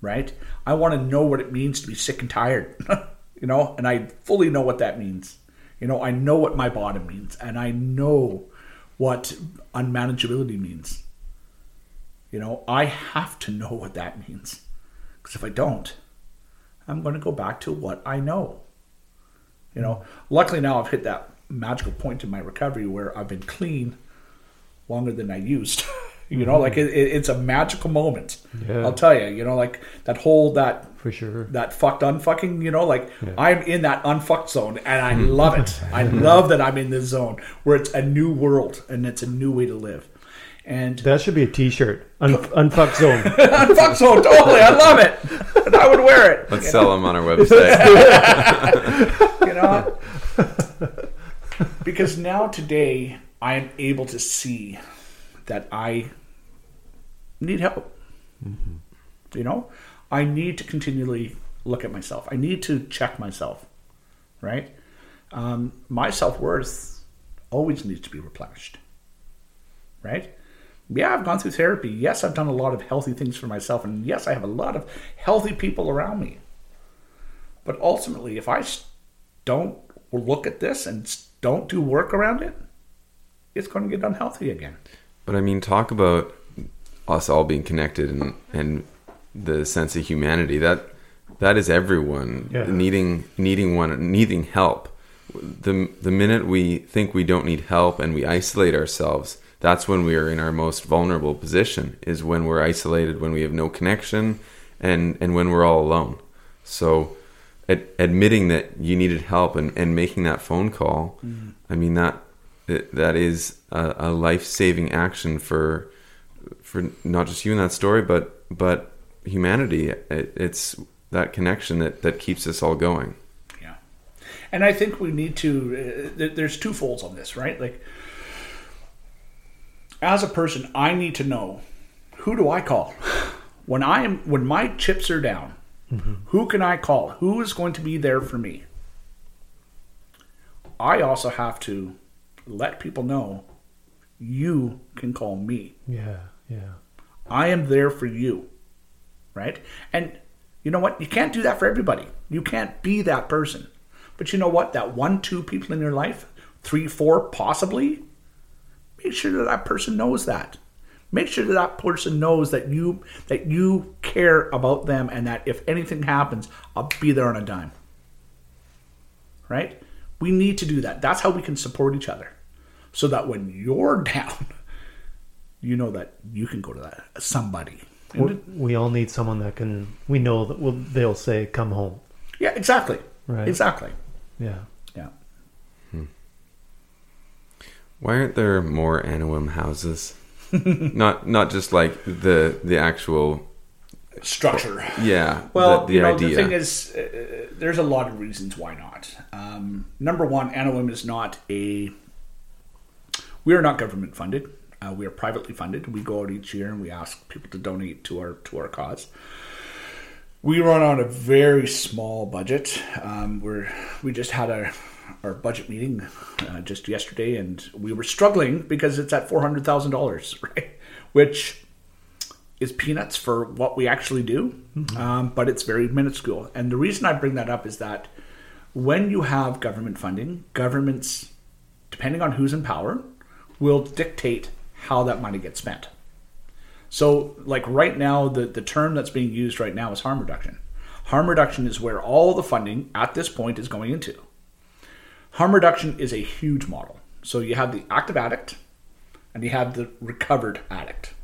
right? I want to know what it means to be sick and tired, you know, and I fully know what that means. You know, I know what my bottom means, and I know what unmanageability means. You know, I have to know what that means. Because if I don't, I'm going to go back to what I know. You know, luckily now I've hit that magical point in my recovery where I've been clean longer than I used. you know, like it, it, it's a magical moment. Yeah. I'll tell you. You know, like that whole that for sure. that fucked unfucking, you know, like I'm in that unfucked zone and I mm-hmm. love it. I love that I'm in this zone where it's a new world and it's a new way to live. And That should be a T-shirt. Un- unfucked zone. unfucked zone, totally, I love it. And I would wear it. Let's sell them on our website. you know because now today i am able to see that i need help you know i need to continually look at myself i need to check myself right um, my self-worth always needs to be replenished right yeah i've gone through therapy yes i've done a lot of healthy things for myself and yes i have a lot of healthy people around me but ultimately, if I don't look at this and don't do work around it, it's going to get unhealthy again. But I mean, talk about us all being connected and and the sense of humanity that that is everyone Yeah. needing needing one needing help. The the minute we think we don't need help and we isolate ourselves, that's when we are in our most vulnerable position. Is when we're isolated, when we have no connection, and and when we're all alone. So. Ad, admitting that you needed help and, and making that phone call, I mean that that that is a, a life saving action for for not just you in that story, but but humanity. It, it's that connection that that keeps us all going. Yeah. And I think we need to, uh, there's two folds on this, right? Like, as a person, I need to know who do I call? When I am, when my chips are down, mm-hmm. who can I call? Who is going to be there for me? I also have to let people know you can call me. Yeah, yeah. I am there for you. Right? And you know what? You can't do that for everybody. You can't be that person. But you know what? That one, two people in your life, three, four, possibly, make sure that that person knows that. Make sure that that person knows that you that you care about them and that if anything happens, I'll be there on a dime. Right? We need to do that. That's how we can support each other. So that when you're down, you know that you can go to that somebody. We, we all need someone that can. We know that will they'll say, "Come home." Yeah, exactly. Right. Exactly. Yeah. Yeah. Why aren't there more Anawim houses? not not just like the the actual Structure. yeah Well, the, the you know, idea. the thing is, uh, there's a lot of reasons why not. Um, number one, Anawim is not a. We are not government funded. Uh, we are privately funded. We go out each year and we ask people to donate to our to our cause. We run on a very small budget. Um, we're we just had our our budget meeting uh, just yesterday, and we were struggling because it's at four hundred thousand dollars, right? Which is peanuts for what we actually do, um, but it's very minuscule. And the reason I bring that up is that when you have government funding, governments, depending on who's in power, will dictate how that money gets spent. So, like right now, the, the term that's being used right now is harm reduction. Harm reduction is where all the funding at this point is going into. Harm reduction is a huge model. So you have the active addict and you have the recovered addict.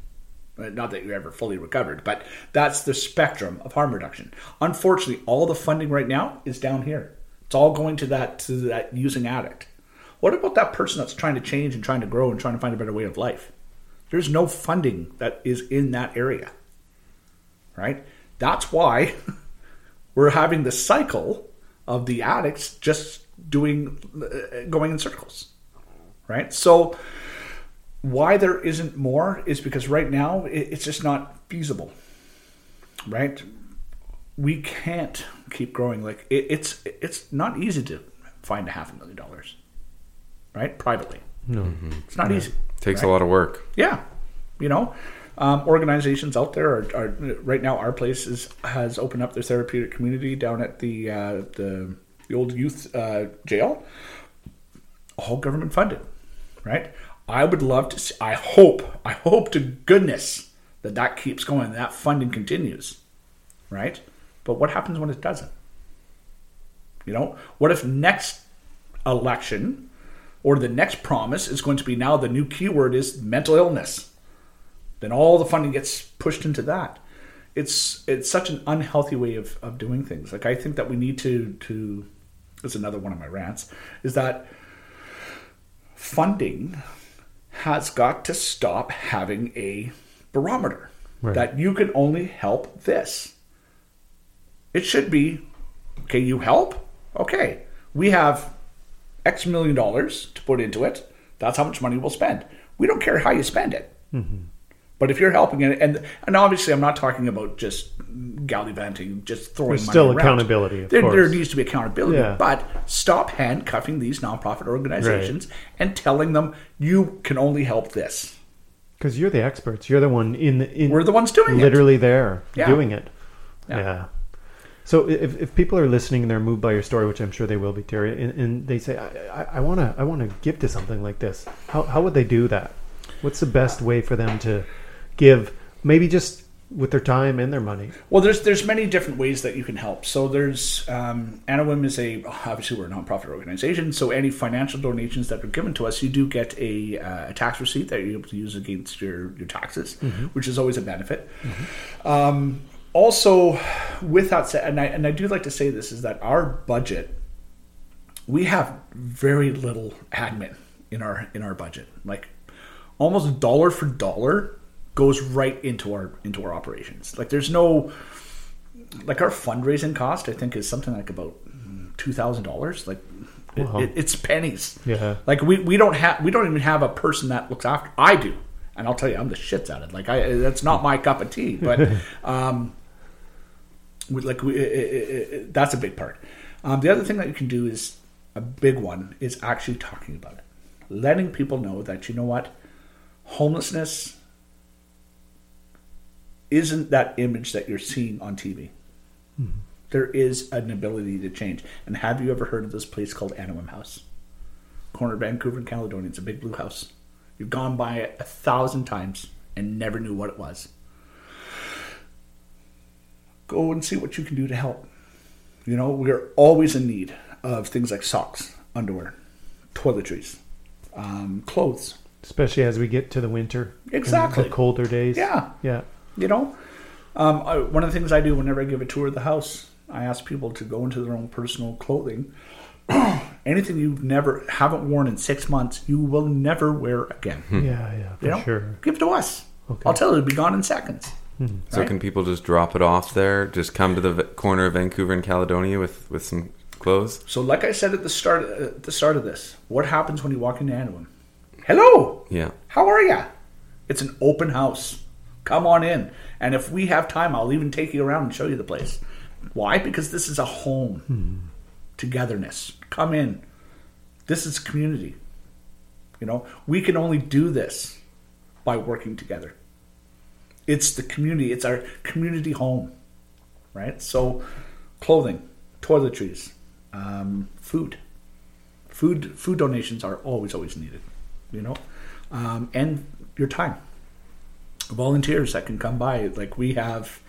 Not that you're ever fully recovered, but that's the spectrum of harm reduction. Unfortunately, all the funding right now is down here. It's all going to that to that using addict. What about that person that's trying to change and trying to grow and trying to find a better way of life? There's no funding that is in that area. Right? That's why we're having the cycle of the addicts just doing uh, going in circles. Right? So why there isn't more is because right now it's just not feasible right we can't keep growing like it, it's it's not easy to find a half a million dollars right privately No. it's not easy takes right? a lot of work. yeah you know um, organizations out there are, are right now our place is, has opened up their therapeutic community down at the uh, the, the old youth uh, jail all government funded right? I would love to see i hope i hope to goodness that that keeps going that funding continues right? But what happens when it doesn't? You know what if next election or the next promise is going to be now the new keyword is mental illness? Then all the funding gets pushed into that. It's it's such an unhealthy way of, of doing things. Like i think that we need to to it's another one of my rants is that funding has got to stop having a barometer Right. that you can only help this. It should be okay you help? Okay we have x million dollars to put into it. That's how much money we'll spend. We don't care how you spend it mm-hmm. But if you're helping it and and obviously i'm not talking about just gallivanting just throwing There's money still around. accountability, of there, there needs to be accountability Yeah. but stop handcuffing these nonprofit organizations and telling them you can only help this Because you're the experts. You're the one in the in we're the ones doing it literally there Yeah. doing it. Yeah. Yeah. So if, if people are listening and they're moved by your story, which I'm sure they will be, Terry, and, and they say, I, I want to I want to give to something like this, how, how would they do that? What's the best way for them to give, maybe just with their time and their money? Well, there's there's many different ways that you can help. So there's um, Anawim is a obviously we're a nonprofit organization. So any financial donations that are given to us, you do get a, uh, a tax receipt that you're able to use against your your taxes, which is always a benefit. Um, also, with that said, and I and I do like to say this is that our budget, we have very little admin in our in our budget. Like almost dollar for dollar goes right into our into our operations. Like there's no like our fundraising cost. I think is something like about two thousand dollars. Like it, Wow. it, it's pennies. Yeah. Like we, we don't have we don't even have a person that looks after. I do, and I'll tell you, I'm the shits at it. Like I that's not my cup of tea. But um, we, like we, it, it, that's a big part. Um, the other thing that you can do is a big one is actually talking about it, letting people know that you know what, homelessness isn't that image that you're seeing on TV. There is an ability to change. And have you ever heard of this place called Anawim House? Corner of Vancouver and Caledonia. It's a big blue house. You've gone by it a thousand times and never knew what it was. Go and see what you can do to help. You know, we're always in need of things like socks, underwear, toiletries, um, clothes. Especially as we get to the winter. Exactly. The colder days. Yeah. Yeah. You know, um, I, one of the things I do whenever I give a tour of the house, I ask people to go into their own personal clothing. Anything you've never haven't worn in six months, you will never wear again. Yeah, yeah, for You know, sure. give it to us. Okay. I'll tell you, it'll be gone in seconds. So Right. can people just drop it off there? Just come to the v- corner of Vancouver and Caledonia with with some clothes. So, like I said at the start, uh, at the start of this, what happens when you walk into Anawim? Hello, Yeah. how are ya? It's an open house. Come on in, and if we have time, I'll even take you around and show you the place. Why? Because this is a home, togetherness. Come in. This is community. You know, we can only do this by working together. It's the community. It's our community home, right? So, clothing, toiletries, um, food, food, food donations are always, always needed. You know, um, and your time. Volunteers that can come by, like we have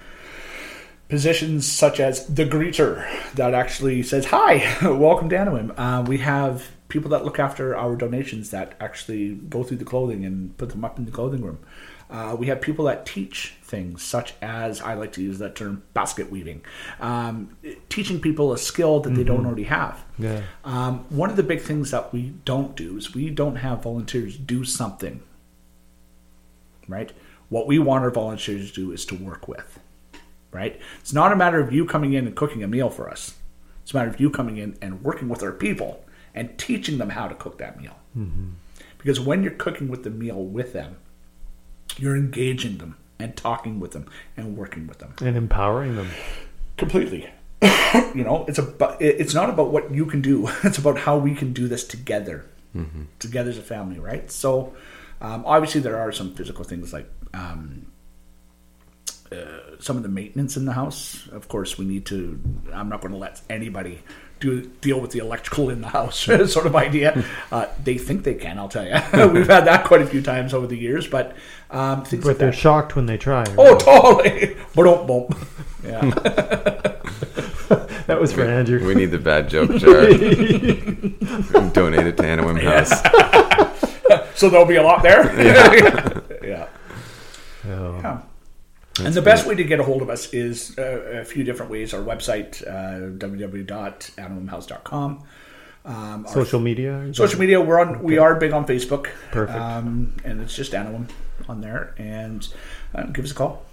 positions such as the greeter that actually says hi welcome to Anawim. Uh, we have people that look after our donations that actually go through the clothing and put them up in the clothing room. Uh, we have people that teach things such as i like to use that term basket weaving. Um, teaching people a skill that they don't already have. Yeah. um, one of the big things that we don't do is we don't have volunteers do something right what we want our volunteers to do is to work with right? It's not a matter of you coming in and cooking a meal for us. It's a matter of you coming in and working with our people and teaching them how to cook that meal. Because when you're cooking with the meal with them, you're engaging them and talking with them and working with them And empowering them. completely. you know, it's about it's not about what you can do. It's about how we can do this together, together as a family, right? So, um, obviously, there are some physical things like um, uh, some of the maintenance in the house. Of course, we need to. I'm not going to let anybody do deal with the electrical in the house, sort of idea. Uh, they think they can. I'll tell you, we've had that quite a few times over the years. But um, But like they're that. shocked when they try. right? Oh, totally. But bump. Yeah. that was for Andrew. We need the bad joke jar. Donate it to Anawim House. so there'll be a lot there. Yeah. yeah. Oh. Yeah. And the best way to get a hold of us is uh, a few different ways. Our website, uh, www.anawimhouse.com. Um, our Social media. social media, we're on. We are big on Facebook. Perfect. Um, and it's just Anawim on there. And uh, give us a call.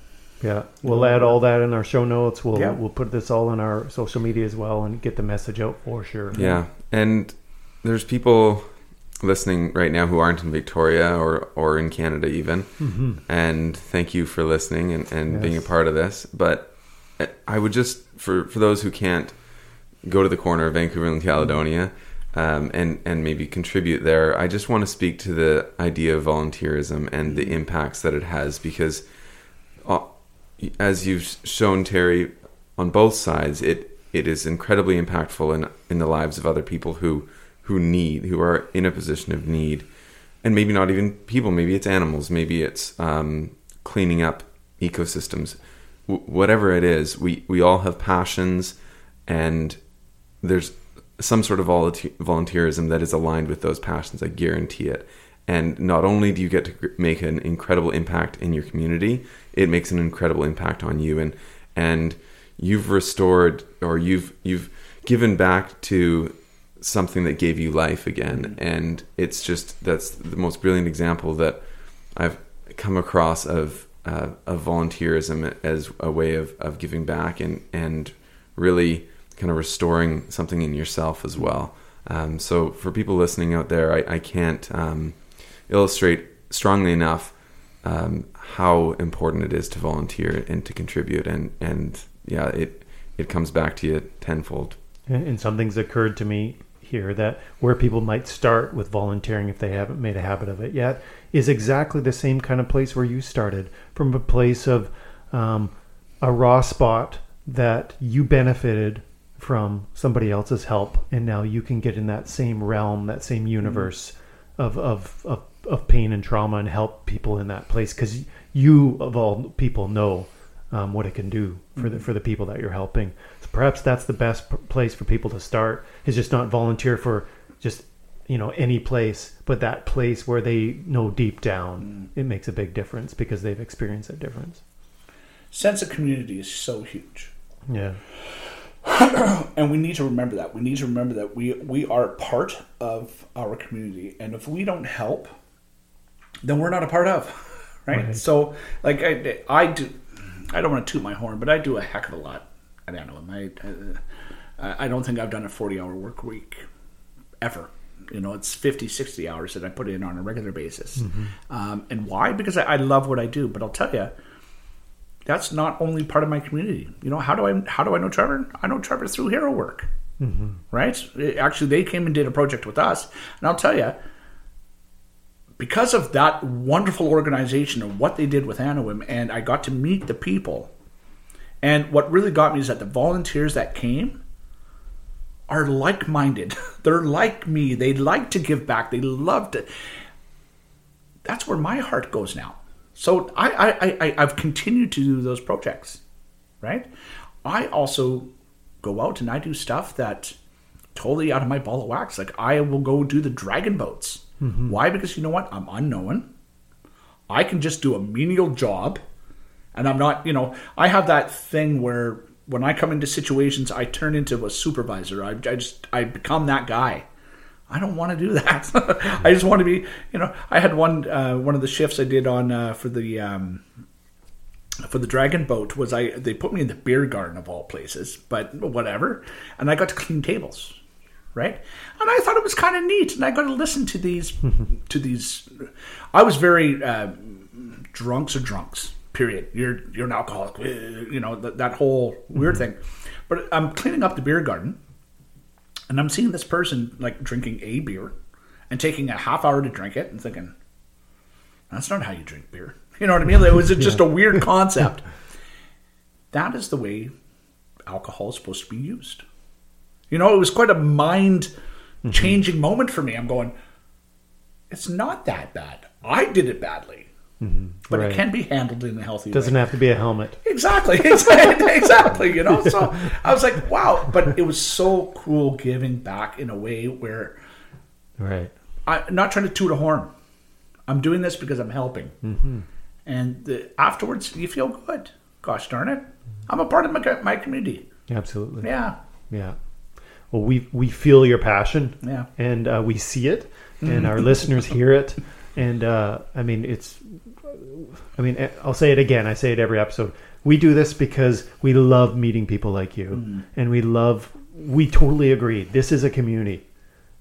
Yeah, we'll add all that in our show notes. We'll Yeah. we'll put this all in our social media as well and get the message out for sure. Yeah, and there's people listening right now who aren't in Victoria or or in Canada even. And thank you for listening and, and being a part of this. But I would just for for those who can't go to the corner of Vancouver and Caledonia. Um, and and maybe contribute there. I just want to speak to the idea of volunteerism and the impacts that it has because uh, as you've shown Terry on both sides it it is incredibly impactful in in the lives of other people who who need who are in a position of need. And maybe not even people maybe it's animals maybe it's um, cleaning up ecosystems. W- whatever it is we we all have passions and there's some sort of volunteerism that is aligned with those passions i guarantee it. And not only do you get to make an incredible impact in your community it makes an incredible impact on you. And and you've restored or you've you've given back to something that gave you life again. And it's just that's the most brilliant example that i've come across of uh, of volunteerism as a way of, of giving back and and really kind of restoring something in yourself as well. Um, so for people listening out there i, I can't um, illustrate strongly enough um, how important it is to volunteer and to contribute. And and yeah it it comes back to you tenfold. And, and something's occurred to me here that where people might start with volunteering if they haven't made a habit of it yet is exactly the same kind of place where you started from a place of um, a raw spot that you benefited from somebody else's help and now you can get in that same realm that same universe of, of, of, of pain and trauma and help people in that place because you of all people know um, what it can do for the for the people that you're helping perhaps that's the best p- place for people to start. Is just not volunteer for just you know any place but that place where they know deep down mm. it makes a big difference because they've experienced that difference. Sense of community is so huge. yeah. And we need to remember that. We need to remember that we we are part of our community and if we don't help then we're not a part of right, Right. so like I, I do i don't want to toot my horn but i do a heck of a lot i don't know I, uh, I don't think i've done a 40 hour work week ever you know it's 50 60 hours that i put in on a regular basis um, and why because I, I love what i do but i'll tell you that's not only part of my community. You know, how do I how do I know Trevor? I know Trevor through HeroWork, right? It- actually, they came and did a project with us, and I'll tell you, because of that wonderful organization and what they did with Anawim, and I got to meet the people. And what really got me is that the volunteers that came are like minded. They're like me. They like to give back. They love to. That's where my heart goes now. So I, I, I, I- I've continued to do those projects, right? I also go out and I do stuff that totally out of my ball of wax. Like I will go do the dragon boats. Mm-hmm. Why? Because you know what? I'm unknown. I can just do a menial job, and I'm not. You know, I have that thing where when I come into situations, I turn into a supervisor. I, I just I become that guy. I don't want to do that. I just want to be. You know, I had one uh, one of the shifts I did on uh, for the. Um, for the dragon boat was I they put me in the beer garden of all places, but whatever. And I got to clean tables, right? And I thought it was kind of neat, and I got to listen to these to these. I was very uh, drunks or drunks. Period. You're you're an alcoholic. eh, You know that, that whole weird thing. But I'm cleaning up the beer garden, and I'm seeing this person like drinking a beer and taking a half hour to drink it, and thinking, that's not how you drink beer. You know what I mean? It was just a weird concept. That is the way alcohol is supposed to be used. You know, it was quite a mind changing moment for me. I'm going, it's not that bad. I did it badly, but Right. it can be handled in a healthy way. doesn't way. have to be a helmet Exactly, exactly, exactly. You know, so I was like, wow. But it was so cool giving back in a way where right I'm not trying to toot a horn. I'm doing this because I'm helping. Mm-hmm. And the, afterwards, you feel good. Gosh darn it. I'm a part of my, my community. absolutely Yeah. Yeah. Well, we we feel your passion. Yeah. And uh, we see it, and our listeners hear it, and uh, I mean it's. I mean, eh, I'll say it again. I say it every episode. We do this because we love meeting people like you, and we love. We totally agree. This is a community.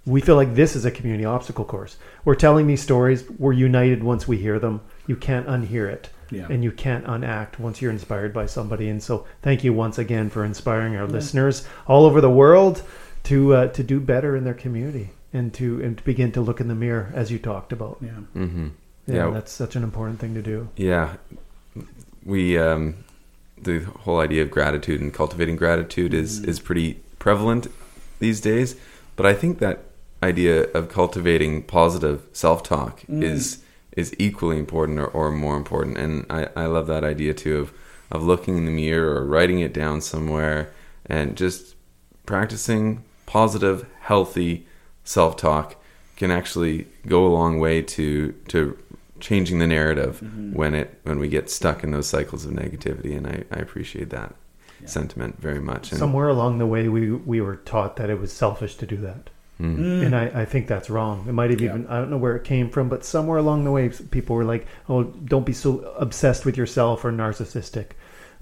We feel like this is a community obstacle course. We're telling these stories. We're united once we hear them. You can't unhear it Yeah. and you can't unact once you're inspired by somebody. And so, thank you once again for inspiring our listeners all over the world to uh, to do better in their community and to and to begin to look in the mirror as you talked about. Yeah. Mm-hmm. Yeah, Yeah. that's such an important thing to do. Yeah, we um, the whole idea of gratitude and cultivating gratitude is is pretty prevalent these days. But I think that idea of cultivating positive self talk is is equally important or, or more important. And I, I love that idea too of of looking in the mirror or writing it down somewhere and just practicing positive, healthy self talk can actually go a long way to to changing the narrative mm-hmm. when it when we get stuck in those cycles of negativity and I, I appreciate that sentiment very much and Somewhere along the way, we we were taught that it was selfish to do that. Mm-hmm. Mm. And I, I think that's wrong. It might have Yeah. even, I don't know where it came from, but somewhere along the way, people were like, oh, don't be so obsessed with yourself or narcissistic.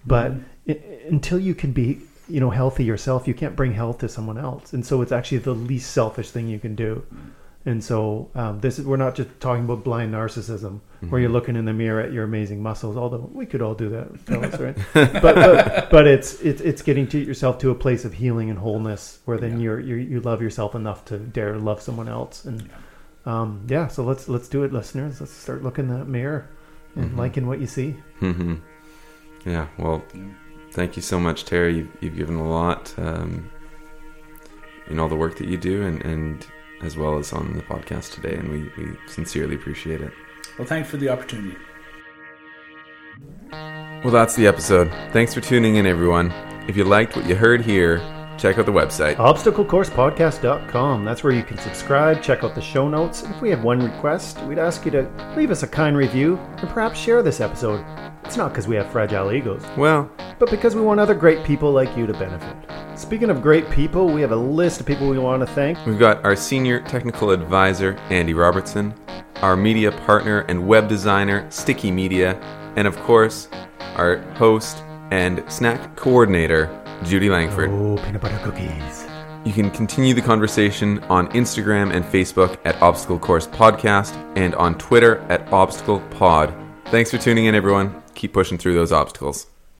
But mm-hmm. i- until you can be, you know, healthy yourself, you can't bring health to someone else. And so it's actually the least selfish thing you can do. And so um, this is we're not just talking about blind narcissism where you're looking in the mirror at your amazing muscles. Although we could all do that, fellas, right? but, but but it's it's it's getting to yourself to a place of healing and wholeness where then you're, you're you love yourself enough to dare to love someone else. And um, yeah, so let's let's do it, listeners. Let's start looking in that mirror and liking what you see. hmm Yeah. Well, thank you so much, Terry. You've, you've given a lot um, in all the work that you do, and, and as well as on the podcast today, and we, we sincerely appreciate it. Well, thanks for the opportunity. Well, that's the episode. Thanks for tuning in, everyone. If you liked what you heard here, check out the website. obstaclecoursepodcast.com. That's where you can subscribe, check out the show notes. If we have one request, we'd ask you to leave us a kind review and perhaps share this episode. It's not because we have fragile egos, Well, but because we want other great people like you to benefit. Speaking of great people, we have a list of people we want to thank. We've got our senior technical advisor, Andy Robertson, our media partner and web designer, Sticky Media, and of course, our host and snack coordinator, Judy Langford. Oh, peanut butter cookies. You can continue the conversation on Instagram and Facebook at Obstacle Course Podcast and on Twitter at Obstacle Pod. Thanks for tuning in, everyone. Keep pushing through those obstacles.